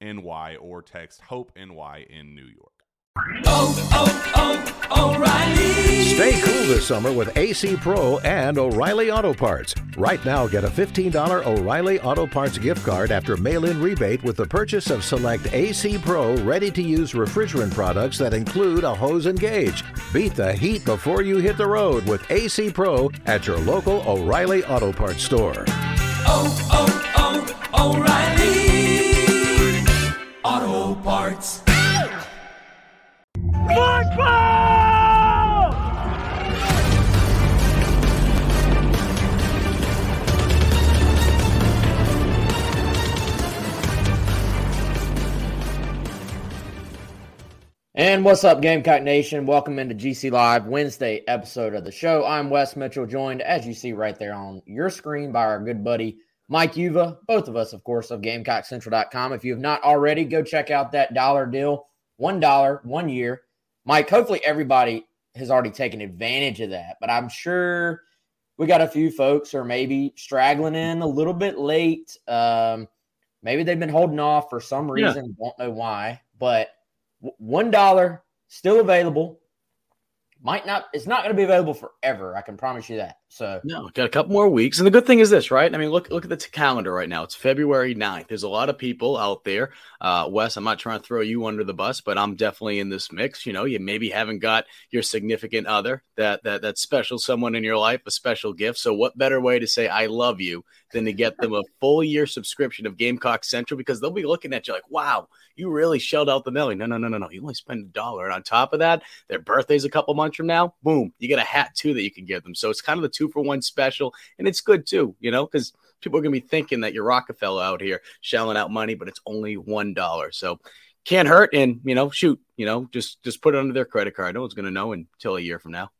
NY or text Hope NY in New York. Oh, oh, oh, O'Reilly! Stay cool this summer with AC Pro and O'Reilly Auto Parts. Right now, get a $15 O'Reilly Auto Parts gift card after mail in rebate with the purchase of select AC Pro ready to use refrigerant products that include a hose and gauge. Beat the heat before you hit the road with AC Pro at your local O'Reilly Auto Parts store. Oh, oh, oh O'Reilly! And what's up, Gamecock Nation? Welcome into GC Live Wednesday episode of the show. I'm Wes Mitchell, joined as you see right there on your screen by our good buddy Mike Uva. Both of us, of course, of GamecockCentral.com. If you have not already, go check out that dollar deal, one dollar, one year. Mike, hopefully everybody has already taken advantage of that, but I'm sure we got a few folks who are maybe straggling in a little bit late. Um, maybe they've been holding off for some Yeah. reason, won't know why, but one dollar still available. Might not. It's not going to be available forever. I can promise you that. So No, got a couple more weeks. And the good thing is this, right? I mean, look look at the t- calendar right now. It's February 9th. There's a lot of people out there. Uh, Wes, I'm not trying to throw you under the bus, but I'm definitely in this mix. You know, you maybe haven't got your significant other, that that that special someone in your life, a special gift. So what better way to say I love you than to get them a full year subscription of Gamecock Central because they'll be looking at you like, wow, you really shelled out the million. No, no, no, no, no. You only spend a dollar. And on top of that, their birthday's a couple months from now. Boom, you get a hat too that you can give them. So it's kind of the two for one special. And it's good too, you know, because people are going to be thinking that you're Rockefeller out here shelling out money, but it's only one dollar. So can't hurt. And, you know, shoot, you know, just just put it under their credit card. No one's going to know until a year from now.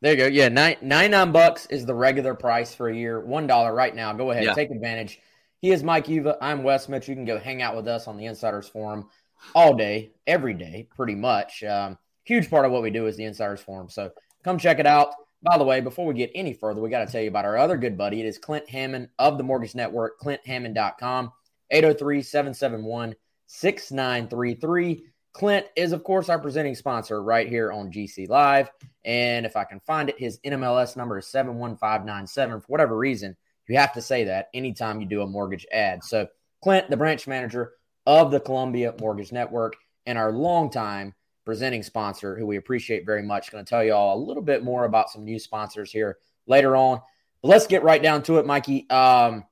there you go. Yeah, nine ninety nine bucks is the regular price for a year. One dollar right now. Go ahead, Yeah. take advantage. He is Mike Uva. I'm Wes Mitch. You can go hang out with us on the Insiders Forum all day, every day, pretty much. Um, huge part of what we do is the Insiders Forum. So come check it out. By the way, before we get any further, we got to tell you about our other good buddy. It is Clint Hammond of the Mortgage Network, clinthammond.com, 803 771 6933. Clint is, of course, our presenting sponsor right here on GC Live. And if I can find it, his NMLS number is 71597. For whatever reason, you have to say that anytime you do a mortgage ad. So, Clint, the branch manager of the Columbia Mortgage Network, and our longtime presenting sponsor, who we appreciate very much, going to tell you all a little bit more about some new sponsors here later on. But let's get right down to it, Mikey. Um,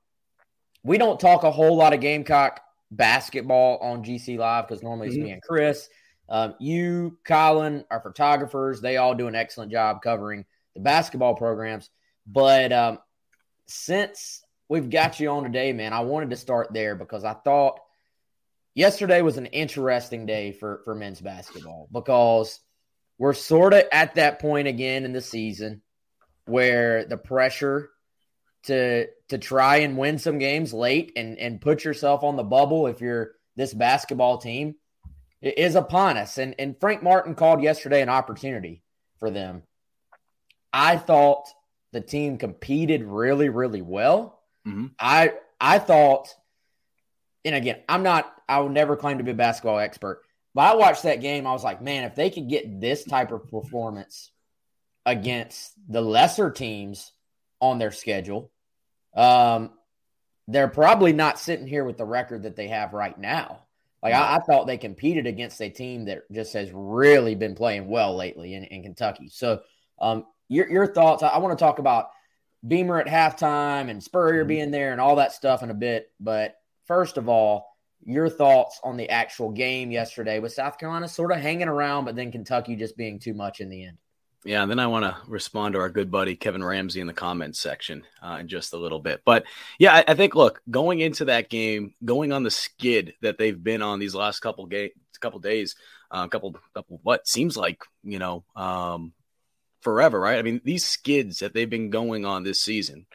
we don't talk a whole lot of Gamecock basketball on GC Live because normally it's Mhm. me and Chris. Um, you, Colin, our photographers, they all do an excellent job covering the basketball programs. But um, since we've got you on today, man, I wanted to start there because I thought yesterday was an interesting day for, for men's basketball because we're sort of at that point again in the season where the pressure to to try and win some games late and and put yourself on the bubble if you're this basketball team is upon us. And and Frank Martin called yesterday an opportunity for them. I thought the team competed really really well. Mhm. I I thought, and again, I'm not. I will never claim to be a basketball expert, but I watched that game. I was like, man, if they could get this type of performance against the lesser teams on their schedule, um, they're probably not sitting here with the record that they have right now. Like I, I thought they competed against a team that just has really been playing well lately in, in Kentucky. So, um, your your thoughts? I, I want to talk about Beamer at halftime and Spurrier Mhm. being there and all that stuff in a bit. But first of all, your thoughts on the actual game yesterday with South Carolina sort of hanging around, but then Kentucky just being too much in the end. Yeah, and then I want to respond to our good buddy Kevin Ramsey in the comments section uh, in just a little bit. But yeah, I, I think look, going into that game, going on the skid that they've been on these last couple ga- couple days, a uh, couple couple what seems like you know um, forever, right? I mean, these skids that they've been going on this season,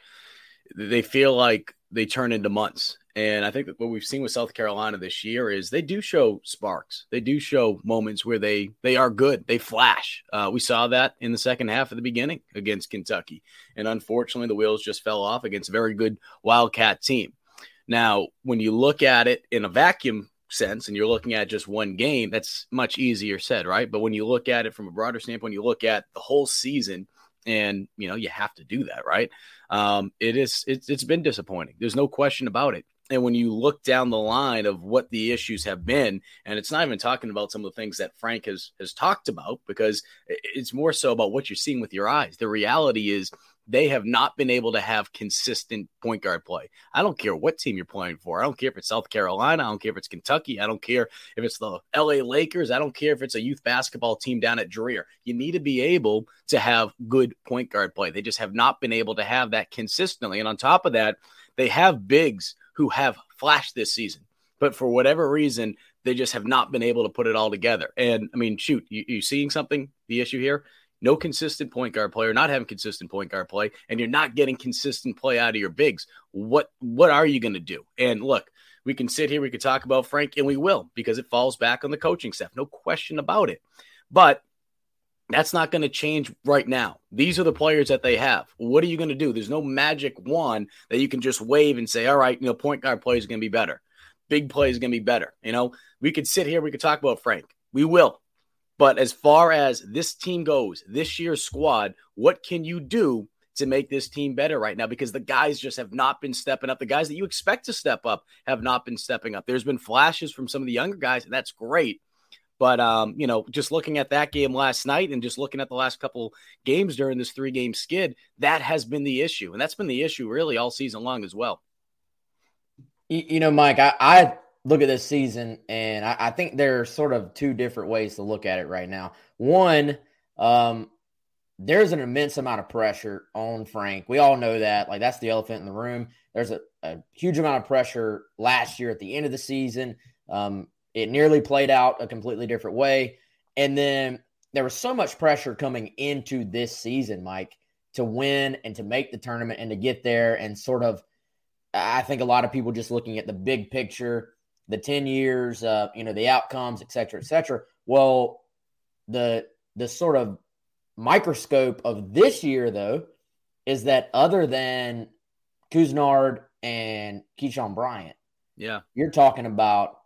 they feel like they turn into months. And I think that what we've seen with South Carolina this year is they do show sparks. They do show moments where they they are good. They flash. Uh, we saw that in the second half of the beginning against Kentucky, and unfortunately, the wheels just fell off against a very good Wildcat team. Now, when you look at it in a vacuum sense, and you're looking at just one game, that's much easier said, right? But when you look at it from a broader standpoint, you look at the whole season, and you know you have to do that, right? Um, it is it's, it's been disappointing. There's no question about it. And when you look down the line of what the issues have been, and it's not even talking about some of the things that Frank has has talked about, because it's more so about what you're seeing with your eyes. The reality is they have not been able to have consistent point guard play. I don't care what team you're playing for. I don't care if it's South Carolina. I don't care if it's Kentucky. I don't care if it's the LA Lakers. I don't care if it's a youth basketball team down at Dreher. You need to be able to have good point guard play. They just have not been able to have that consistently. And on top of that, they have bigs who have flashed this season, but for whatever reason, they just have not been able to put it all together. And I mean, shoot, you, you seeing something? The issue here? No consistent point guard player, not having consistent point guard play, and you're not getting consistent play out of your bigs. What what are you going to do? And look, we can sit here, we could talk about Frank, and we will because it falls back on the coaching staff, no question about it. But that's not going to change right now. These are the players that they have. What are you going to do? There's no magic wand that you can just wave and say, all right, you know, point guard play is going to be better. Big play is going to be better. You know, we could sit here, we could talk about Frank. We will. But as far as this team goes, this year's squad, what can you do to make this team better right now? Because the guys just have not been stepping up. The guys that you expect to step up have not been stepping up. There's been flashes from some of the younger guys, and that's great. But um, you know, just looking at that game last night and just looking at the last couple games during this three game skid, that has been the issue. And that's been the issue really all season long as well. You, know, Mike, I, I look at this season and I, I think there are sort of two different ways to look at it right now. One, um, there's an immense amount of pressure on Frank. We all know that. Like that's the elephant in the room. There's a, a huge amount of pressure last year at the end of the season. Um, it nearly played out a completely different way. And then there was so much pressure coming into this season, Mike, to win and to make the tournament and to get there and sort of I think a lot of people just looking at the big picture, the 10 years, uh, you know, the outcomes, et cetera, et cetera. Well, the the sort of microscope of this year, though, is that other than Couisnard and Keyshawn Bryant, Yeah. you're talking about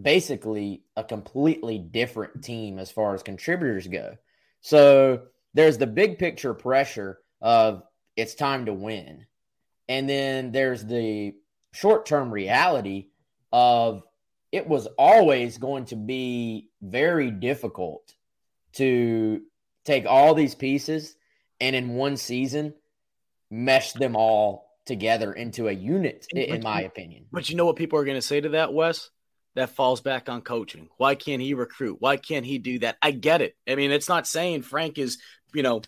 basically a completely different team as far as contributors go. So there's the big picture pressure of it's time to win. And then there's the short term reality of it was always going to be very difficult to take all these pieces and in one season mesh them all together into a unit, in But my opinion. But you know what people are going to say to that, Wes? That falls back on coaching. Why can't he recruit? Why can't he do that? I get it. I mean, it's not saying Frank is, you know,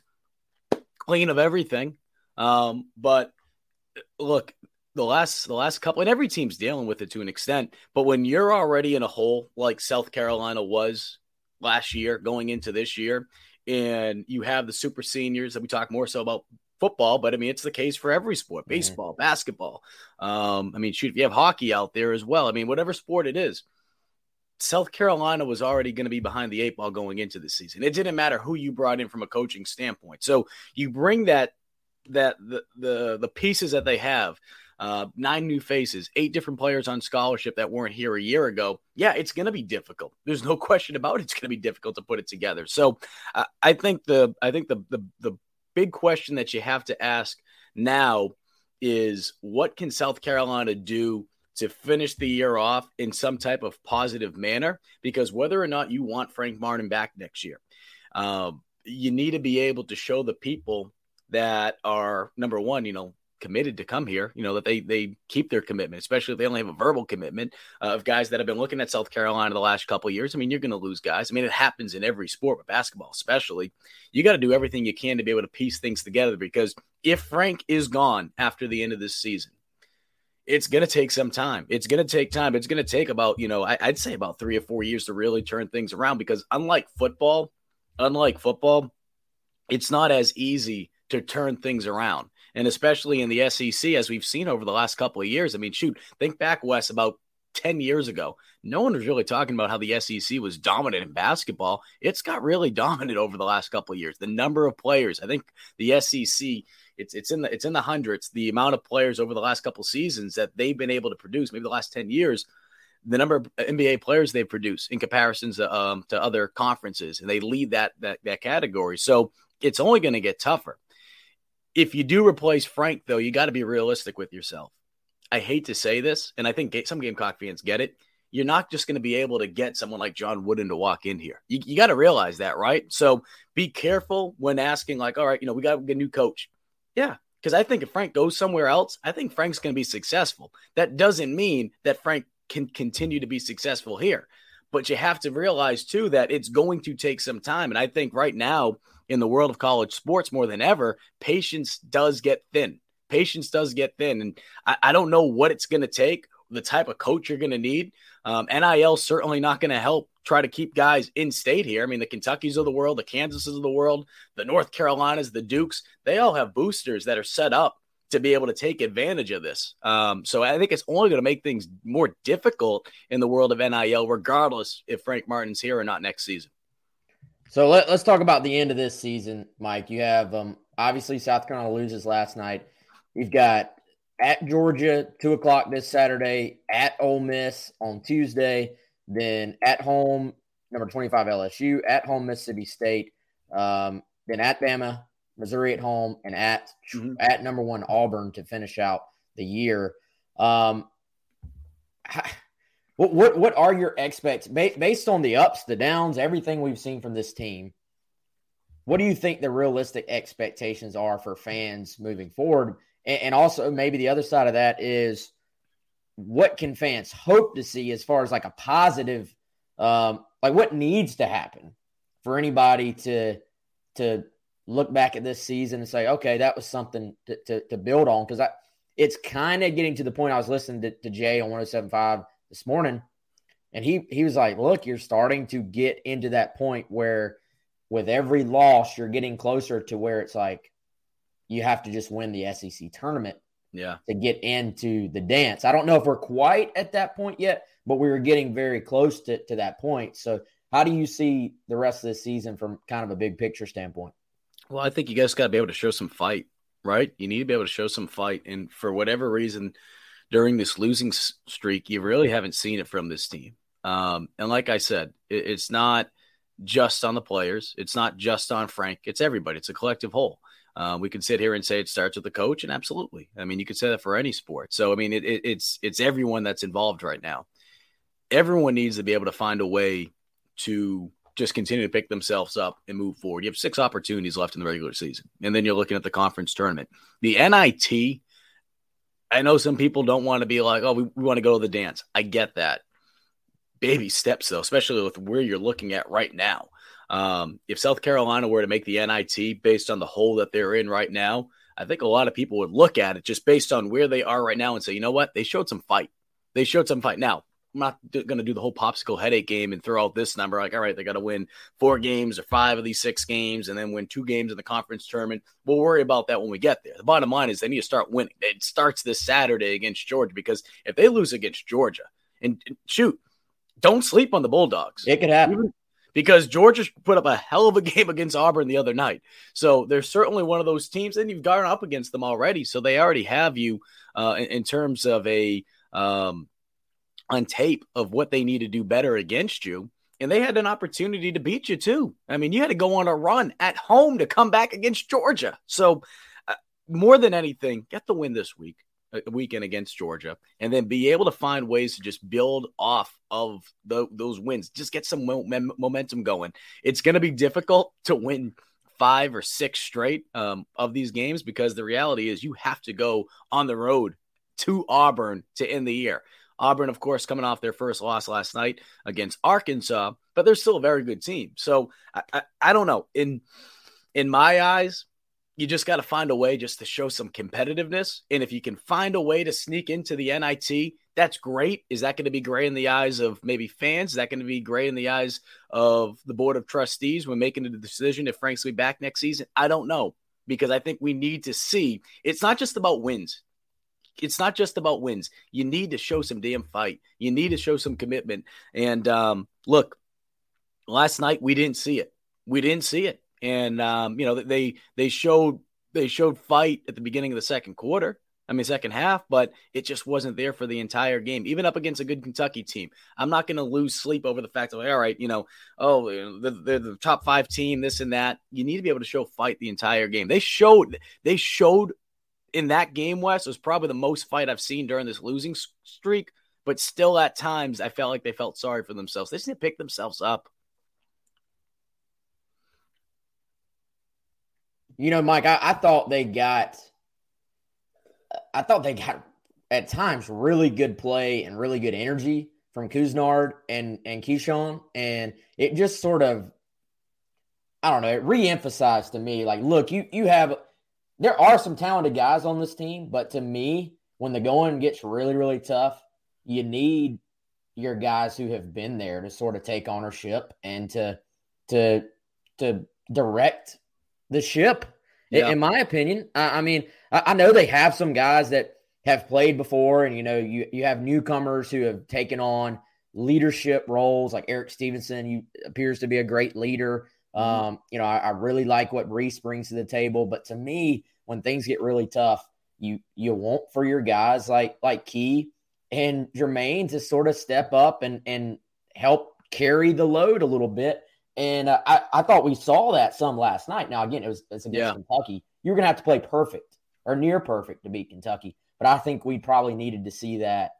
clean of everything. Um, but look, the last the last couple and every team's dealing with it to an extent, but when you're already in a hole like South Carolina was last year going into this year, and you have the super seniors that we talk more so about football, but I mean it's the case for every sport, baseball, basketball. Um, I mean, shoot, if you have hockey out there as well, I mean, whatever sport it is, South Carolina was already going to be behind the eight ball going into the season. It didn't matter who you brought in from a coaching standpoint. So you bring that that the the the pieces that they have, uh, nine new faces, eight different players on scholarship that weren't here a year ago. Yeah, it's going to be difficult. There's no question about it. It's going to be difficult to put it together. So uh, I think the I think the the the big question that you have to ask now is what can South Carolina do to finish the year off in some type of positive manner? Because whether or not you want Frank Martin back next year, um, you need to be able to show the people that are number one, you know, committed to come here, you know, that they they keep their commitment, especially if they only have a verbal commitment uh, of guys that have been looking at South Carolina the last couple years. I mean, you're going to lose guys. I mean, it happens in every sport, but basketball especially. You got to do everything you can to be able to piece things together because if Frank is gone after the end of this season, it's going to take some time. It's going to take time. It's going to take about, you know, I'd say about three or four years to really turn things around because unlike football, unlike football, it's not as easy to turn things around. And especially in the SEC, as we've seen over the last couple of years. I mean, shoot, think back, Wes, about 10 years ago. No one was really talking about how the SEC was dominant in basketball. It's got really dominant over the last couple of years. The number of players, I think the SEC, it's it's in the it's in the hundreds. The amount of players over the last couple seasons that they've been able to produce, maybe the last 10 years, the number of NBA players they produce in comparisons to, um, to other conferences, and they lead that that that category. So it's only going to get tougher. If you do replace Frank, though, you got to be realistic with yourself. I hate to say this, and I think some Gamecock fans get it. You're not just going to be able to get someone like John Wooden to walk in here. You, you got to realize that, right? So be careful when asking, like, all right, you know, we got a new coach. Yeah, because I think if Frank goes somewhere else, I think Frank's going to be successful. That doesn't mean that Frank can continue to be successful here. But you have to realize, too, that it's going to take some time. And I think right now, in the world of college sports more than ever, patience does get thin. Patience does get thin. And I, I don't know what it's going to take, the type of coach you're going to need. Um, NIL certainly not going to help try to keep guys in state here. I mean, the Kentuckys of the world, the Kansases of the world, the North Carolinas, the Dukes, they all have boosters that are set up to be able to take advantage of this. Um, so I think it's only going to make things more difficult in the world of NIL, regardless if Frank Martin's here or not next season. So let, us talk about the end of this season, Mike. You have um, obviously South Carolina loses last night. You've got at Georgia, two o'clock this Saturday, at Ole Miss on Tuesday, then at home, number 25 LSU, at home, Mississippi State, um, then at Bama, Missouri at home, and at Mhm. at number one Auburn to finish out the year. Um, what what what are your expects based on the ups, the downs, everything we've seen from this team? What do you think the realistic expectations are for fans moving forward? And, and also, maybe the other side of that is what can fans hope to see as far as like a positive, um, like what needs to happen for anybody to to look back at this season and say, okay, that was something to, to, to build on because I it's kind of getting to the point. I was listening to, to Jay on 107.5 this morning, and he he was like, "Look, you're starting to get into that point where, with every loss, you're getting closer to where it's like you have to just win the SEC tournament Yeah. to get into the dance. I don't know if we're quite at that point yet, but we were getting very close to, to that point. So, how do you see the rest of this season from kind of a big picture standpoint? Well, I think you guys got to be able to show some fight, right? You need to be able to show some fight. And for whatever reason, during this losing streak, you really haven't seen it from this team. Um, and like I said, it, it's not just on the players, it's not just on Frank, it's everybody, it's a collective whole. Uh, we can sit here and say it starts with the coach, and absolutely. I mean, you could say that for any sport. So, I mean, it, it, it's it's everyone that's involved right now. Everyone needs to be able to find a way to just continue to pick themselves up and move forward. You have six opportunities left in the regular season, and then you're looking at the conference tournament. The NIT, I know some people don't want to be like, oh, we, we want to go to the dance. I get that. Baby steps, though, especially with where you're looking at right now. Um, if South Carolina were to make the NIT based on the hole that they're in right now, I think a lot of people would look at it just based on where they are right now and say, you know what? They showed some fight. They showed some fight. Now, I'm not going to do the whole popsicle headache game and throw out this number like, all right, they got to win four games or five of these six games and then win two games in the conference tournament. We'll worry about that when we get there. The bottom line is they need to start winning. It starts this Saturday against Georgia because if they lose against Georgia, and, shoot, don't sleep on the Bulldogs. It could happen. Even, because Georgia put up a hell of a game against Auburn the other night. So they're certainly one of those teams, and you've gone up against them already. So they already have you uh, in, in, terms of a um, on tape of what they need to do better against you. And they had an opportunity to beat you too. I mean, you had to go on a run at home to come back against Georgia. So, uh, more than anything, get the win this week, uh, weekend against Georgia, and then be able to find ways to just build off of the, those wins. Just get some mo- momentum going. It's going to be difficult to win five or six straight um, of these games because the reality is you have to go on the road to Auburn to end the year. Auburn, of course, coming off their first loss last night against Arkansas, but they're still a very good team. So I, I, I don't know. In in my eyes, you just got to find a way just to show some competitiveness. And if you can find a way to sneak into the NIT, that's great. Is that going to be gray in the eyes of maybe fans? Is that going to be gray in the eyes of the board of trustees when making the decision if Frank's be back next season? I don't know because I think we need to see. It's not just about wins it's not just about wins. You need to show some damn fight. You need to show some commitment. And um, look, last night we didn't see it. We didn't see it. And um, you know they they showed they showed fight at the beginning of the second quarter. I mean, second half, but it just wasn't there for the entire game, even up against a good Kentucky team. I'm not going to lose sleep over the fact of, all right, you know, oh, they're, they're, the top five team, this and that. You need to be able to show fight the entire game. They showed, they showed in that game, Wes, was probably the most fight I've seen during this losing streak. But still, at times, I felt like they felt sorry for themselves. They just to pick themselves up. You know, Mike, I, I thought they got, I thought they got at times really good play and really good energy from Couisnard and and Keyshawn, and it just sort of, I don't know, it reemphasized to me like, look, you you have there are some talented guys on this team, but to me, when the going gets really, really tough, you need your guys who have been there to sort of take ownership and to to to direct the ship. Yeah. In my opinion, I, I mean, I, I, know they have some guys that have played before, and you know, you you have newcomers who have taken on leadership roles, like Erik Stevenson. You appears to be a great leader. Mm-hmm. Um, you know, I, I, really like what Reese brings to the table, but to me, when things get really tough, you you want for your guys like like Key and Jermaine to sort of step up and and help carry the load a little bit. And uh, I, I thought we saw that some last night. Now again, it was it's against yeah. Kentucky. You're gonna have to play perfect or near perfect to beat Kentucky. But I think we probably needed to see that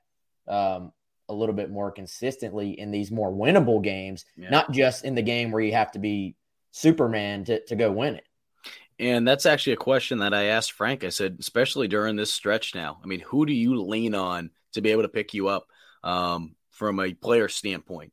um, a little bit more consistently in these more winnable games, yeah. not just in the game where you have to be Superman to, to go win it. And that's actually a question that I asked Frank. I said, especially during this stretch now, I mean, who do you lean on to be able to pick you up um, from a player standpoint?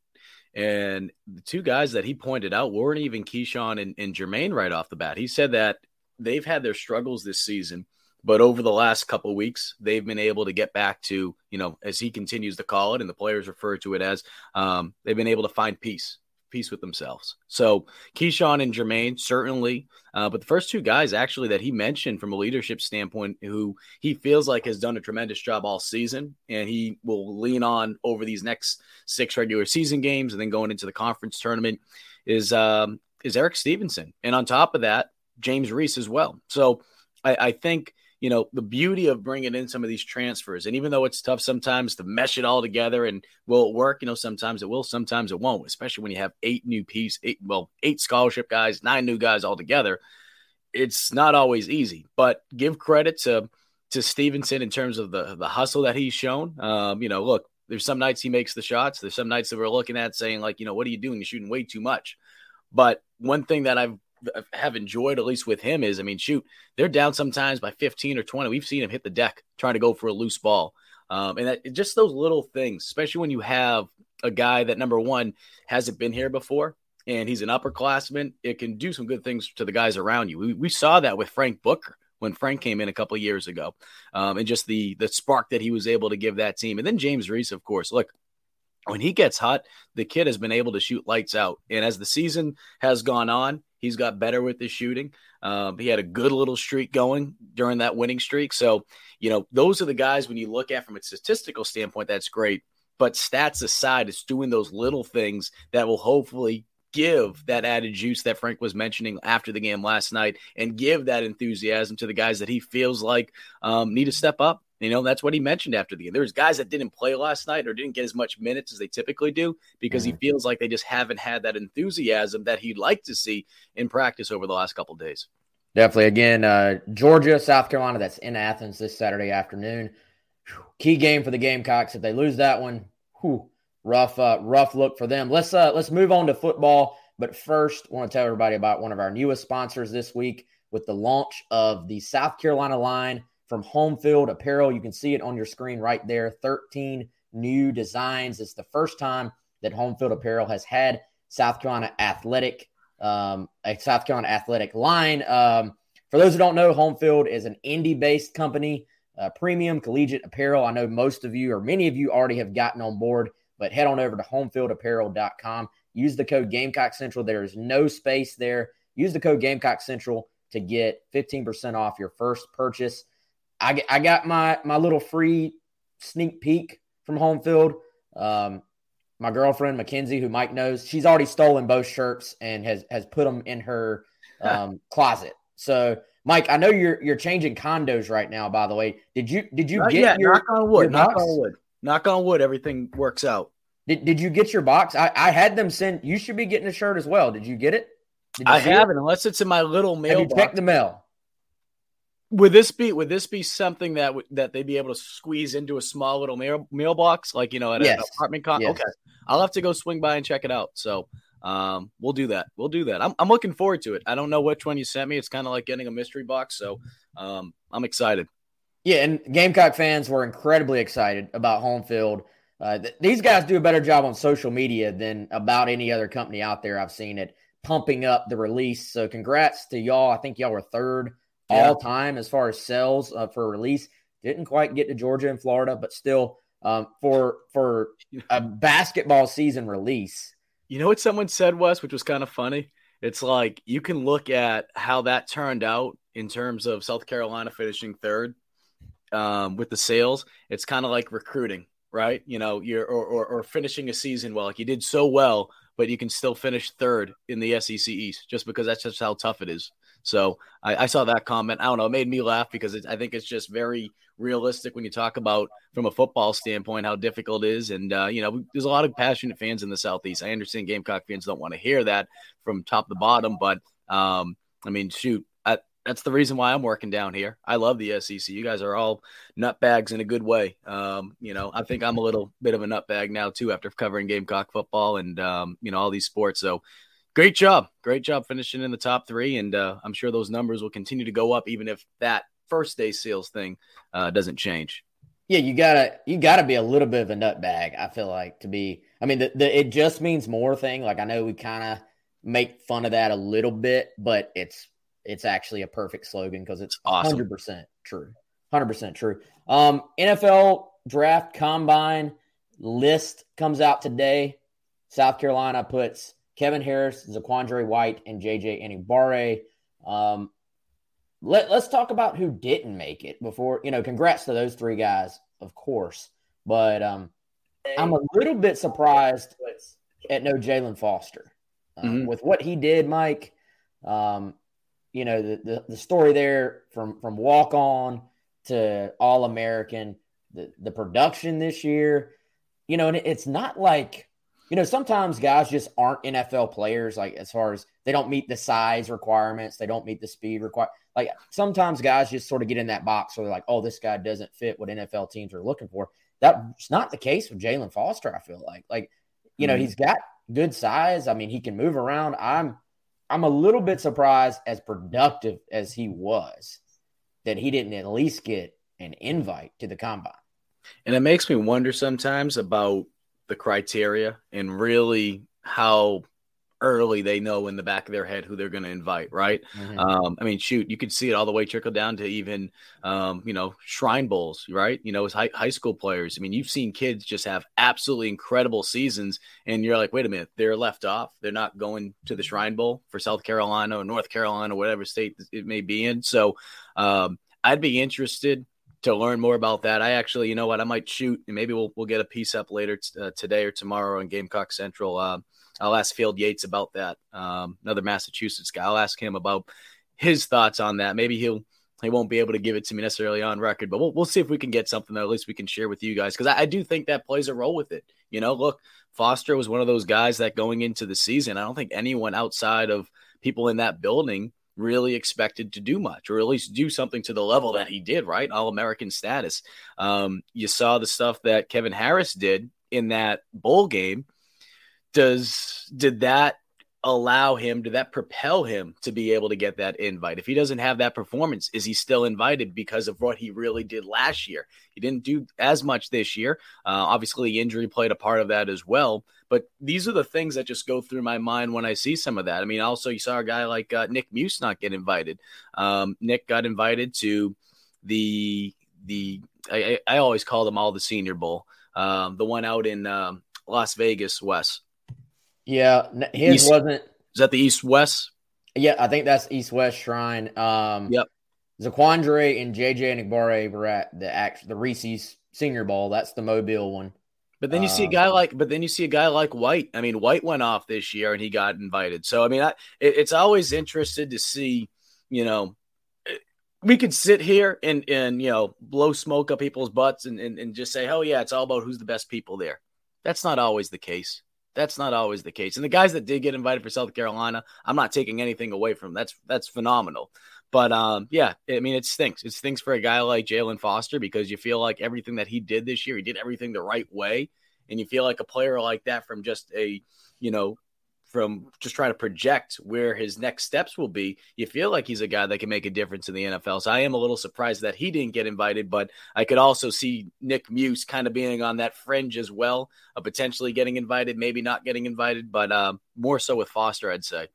And the two guys that he pointed out weren't even Keyshawn and, and Jermaine right off the bat. He said that they've had their struggles this season, but over the last couple weeks, they've been able to get back to, you know, as he continues to call it, and the players refer to it as, um, they've been able to find peace peace with themselves. So Keyshawn and Jermaine certainly, uh, but the first two guys actually that he mentioned from a leadership standpoint, who he feels like has done a tremendous job all season, and he will lean on over these next six regular season games and then going into the conference tournament, is um, is Erik Stevenson, and on top of that, James Reese as well. So I, I think you know, the beauty of bringing in some of these transfers. And even though it's tough sometimes to mesh it all together and will it work? You know, sometimes it will, sometimes it won't, especially when you have eight new piece, eight, well, eight scholarship guys, nine new guys all together. It's not always easy, but give credit to, to Stevenson in terms of the, the hustle that he's shown. Um, you know, look, there's some nights he makes the shots. There's some nights that we're looking at saying like, you know, what are you doing? You're shooting way too much. But one thing that I've have enjoyed at least with him is, I mean, shoot, they're down sometimes by 15 or 20. We've seen him hit the deck trying to go for a loose ball. Um, and that, just those little things, especially when you have a guy that number one hasn't been here before and he's an upperclassman, it can do some good things to the guys around you. We, we saw that with Frank Booker when Frank came in a couple years ago, um, and just the the spark that he was able to give that team. And then James Reese, of course. Look, when he gets hot, the kid has been able to shoot lights out. And as the season has gone on, he's got better with his shooting. Um, he had a good little streak going during that winning streak. So, you know, those are the guys when you look at from a statistical standpoint, that's great. But stats aside, it's doing those little things that will hopefully give that added juice that Frank was mentioning after the game last night and give that enthusiasm to the guys that he feels like um, need to step up. You know, that's what he mentioned after the game. There's guys that didn't play last night or didn't get as much minutes as they typically do because mm-hmm. he feels like they just haven't had that enthusiasm that he'd like to see in practice over the last couple days. Definitely. Again, uh, Georgia, South Carolina, that's in Athens this Saturday afternoon. Key game for the Gamecocks. If they lose that one, whew, rough, uh, rough look for them. Let's uh, let's move on to football. But first, I want to tell everybody about one of our newest sponsors this week with the launch of the South Carolina line from Home Field Apparel. You can see it on your screen right there. 13 new designs. It's the first time that Home Field Apparel has had South Carolina athletic, um, a South Carolina athletic line. Um, for those who don't know, Home Field is an Indy based company, uh, premium collegiate apparel. I know most of you or many of you already have gotten on board but head on over to homefieldapparel.com. Use the code Gamecock Central. There is no space there. Use the code Gamecock Central to get 15% off your first purchase. I, I got my my little free sneak peek from home field. Um, my girlfriend Mackenzie, who Mike knows, she's already stolen both shirts and has has put them in her um, closet. So, Mike, I know you're you're changing condos right now. By the way, did you did you Not get yet. your knock on wood? Knock on wood. Knock on wood. Everything works out. Did, did you get your box? I, I had them send. You should be getting a shirt as well. Did you get it? Did you I see it? haven't, unless it's in my little Have mail. you checked the mail? Would this be would this be something that would that they'd be able to squeeze into a small little mail mailbox, like you know, at Yes. an apartment con? Yes. Okay, I'll have to go swing by and check it out. So, um, we'll do that. We'll do that. I'm I'm looking forward to it. I don't know which one you sent me. It's kind of like getting a mystery box. So, um, I'm excited. Yeah, and Gamecock fans were incredibly excited about home field. Uh, th- these guys do a better job on social media than about any other company out there I've seen it pumping up the release. So congrats to y'all. I think y'all were third Yeah. all time as far as sales uh, for release. Didn't quite get to Georgia and Florida, but still um, for for a basketball season release. You know what someone said, Wes, which was kind of funny? It's like you can look at how that turned out in terms of South Carolina finishing third um, with the sales. It's kind of like recruiting, right? You know, you're or, or, or finishing a season well. Like you did so well, but you can still finish third in the SEC East just because that's just how tough it is. So I, I saw that comment. I don't know. It made me laugh because it, I think it's just very realistic when you talk about from a football standpoint how difficult it is. And uh, you know, there's a lot of passionate fans in the Southeast. I understand Gamecock fans don't want to hear that from top to bottom, but um, I mean, shoot, I, that's the reason why I'm working down here. I love the SEC. You guys are all nutbags in a good way. Um, you know, I think I'm a little bit of a nutbag now too after covering Gamecock football and um, you know all these sports. So great job, great job finishing in the top three, and uh, I'm sure those numbers will continue to go up even if that first day sales thing uh, doesn't change. Yeah, you gotta you gotta be a little bit of a nutbag. I feel like to be. I mean, the, the it just means more thing. Like I know we kind of make fun of that a little bit, but it's it's actually a perfect slogan because it's Awesome. hundred percent true. Hundred percent true. Um, NFL draft combine list comes out today. South Carolina puts Kevin Harris, Zaquandre White, and JJ Enagbare. Um, let, let's talk about who didn't make it before, you know, congrats to those three guys, of course. But um, I'm a little bit surprised at no Jaylan Foster. Um, Mhm. With what he did, Mike, um, you know, the, the, the story there from, from walk on to All American, the, the production this year, you know, and it- it's not like, you know, sometimes guys just aren't NFL players, like as far as they don't meet the size requirements, they don't meet the speed require. Like sometimes guys just sort of get in that box where they're like, oh, this guy doesn't fit what NFL teams are looking for. That's not the case with Jaylan Foster, I feel like. Like, you know, Mhm. he's got good size. I mean, he can move around. I'm I'm a little bit surprised, as productive as he was, that he didn't at least get an invite to the combine. And it makes me wonder sometimes about the criteria and really how early they know in the back of their head who they're going to invite, right? Mhm. Um, I mean, shoot, you could see it all the way trickle down to even, um, you know, Shrine Bowls, right? You know, as high, high school players. I mean, you've seen kids just have absolutely incredible seasons, and you're like, wait a minute, they're left off. They're not going to the Shrine Bowl for South Carolina or North Carolina, or whatever state it may be in. So um, I'd be interested to learn more about that. I actually, you know what, I might shoot, and maybe we'll we'll get a piece up later t- uh, today or tomorrow on Gamecock Central. Uh, I'll ask Field Yates about that. Um, another Massachusetts guy. I'll ask him about his thoughts on that. Maybe he'll he won't be able to give it to me necessarily on record, but we'll we'll see if we can get something that at least we can share with you guys because I, I do think that plays a role with it. You know, look, Foster was one of those guys that going into the season, I don't think anyone outside of people in that building really expected to do much or at least do something to the level that he did, right? All American status. Um, you saw the stuff that Kevin Harris did in that bowl game. Does did that allow him, did that propel him to be able to get that invite? If he doesn't have that performance, is he still invited because of what he really did last year? He didn't do as much this year. Uh, obviously, injury played a part of that as well. But these are the things that just go through my mind when I see some of that. I mean, also, you saw a guy like uh, Nick Muse not get invited. Um, Nick got invited to the, the I, I always call them all the Senior Bowl, um, the one out in um, Las Vegas, West. Yeah, his East- wasn't. Is that the East West? Yeah, I think that's East West Shrine. Um, Yep. Zaquandre and JJ Enagbare were at the act the Reese's Senior Bowl. That's the Mobile one. But then you see a Um, guy like, but then you see a guy like White. I mean, White went off this year and he got invited. So I mean, I, it, it's always interested to see, you know, we could sit here and and you know blow smoke up people's butts and, and and just say, oh yeah, it's all about who's the best people there. That's not always the case. That's not always the case. And the guys that did get invited for South Carolina, I'm not taking anything away from. Them. That's that's phenomenal. But um, yeah, I mean, it stinks. It stinks for a guy like Jaylan Foster because you feel like everything that he did this year, he did everything the right way, and you feel like a player like that from just a, you know, from just trying to project where his next steps will be, you feel like he's a guy that can make a difference in the NFL. So I am a little surprised that he didn't get invited, but I could also see Nick Muse kind of being on that fringe as well, of potentially getting invited, maybe not getting invited, but um, more so with Foster, I'd say.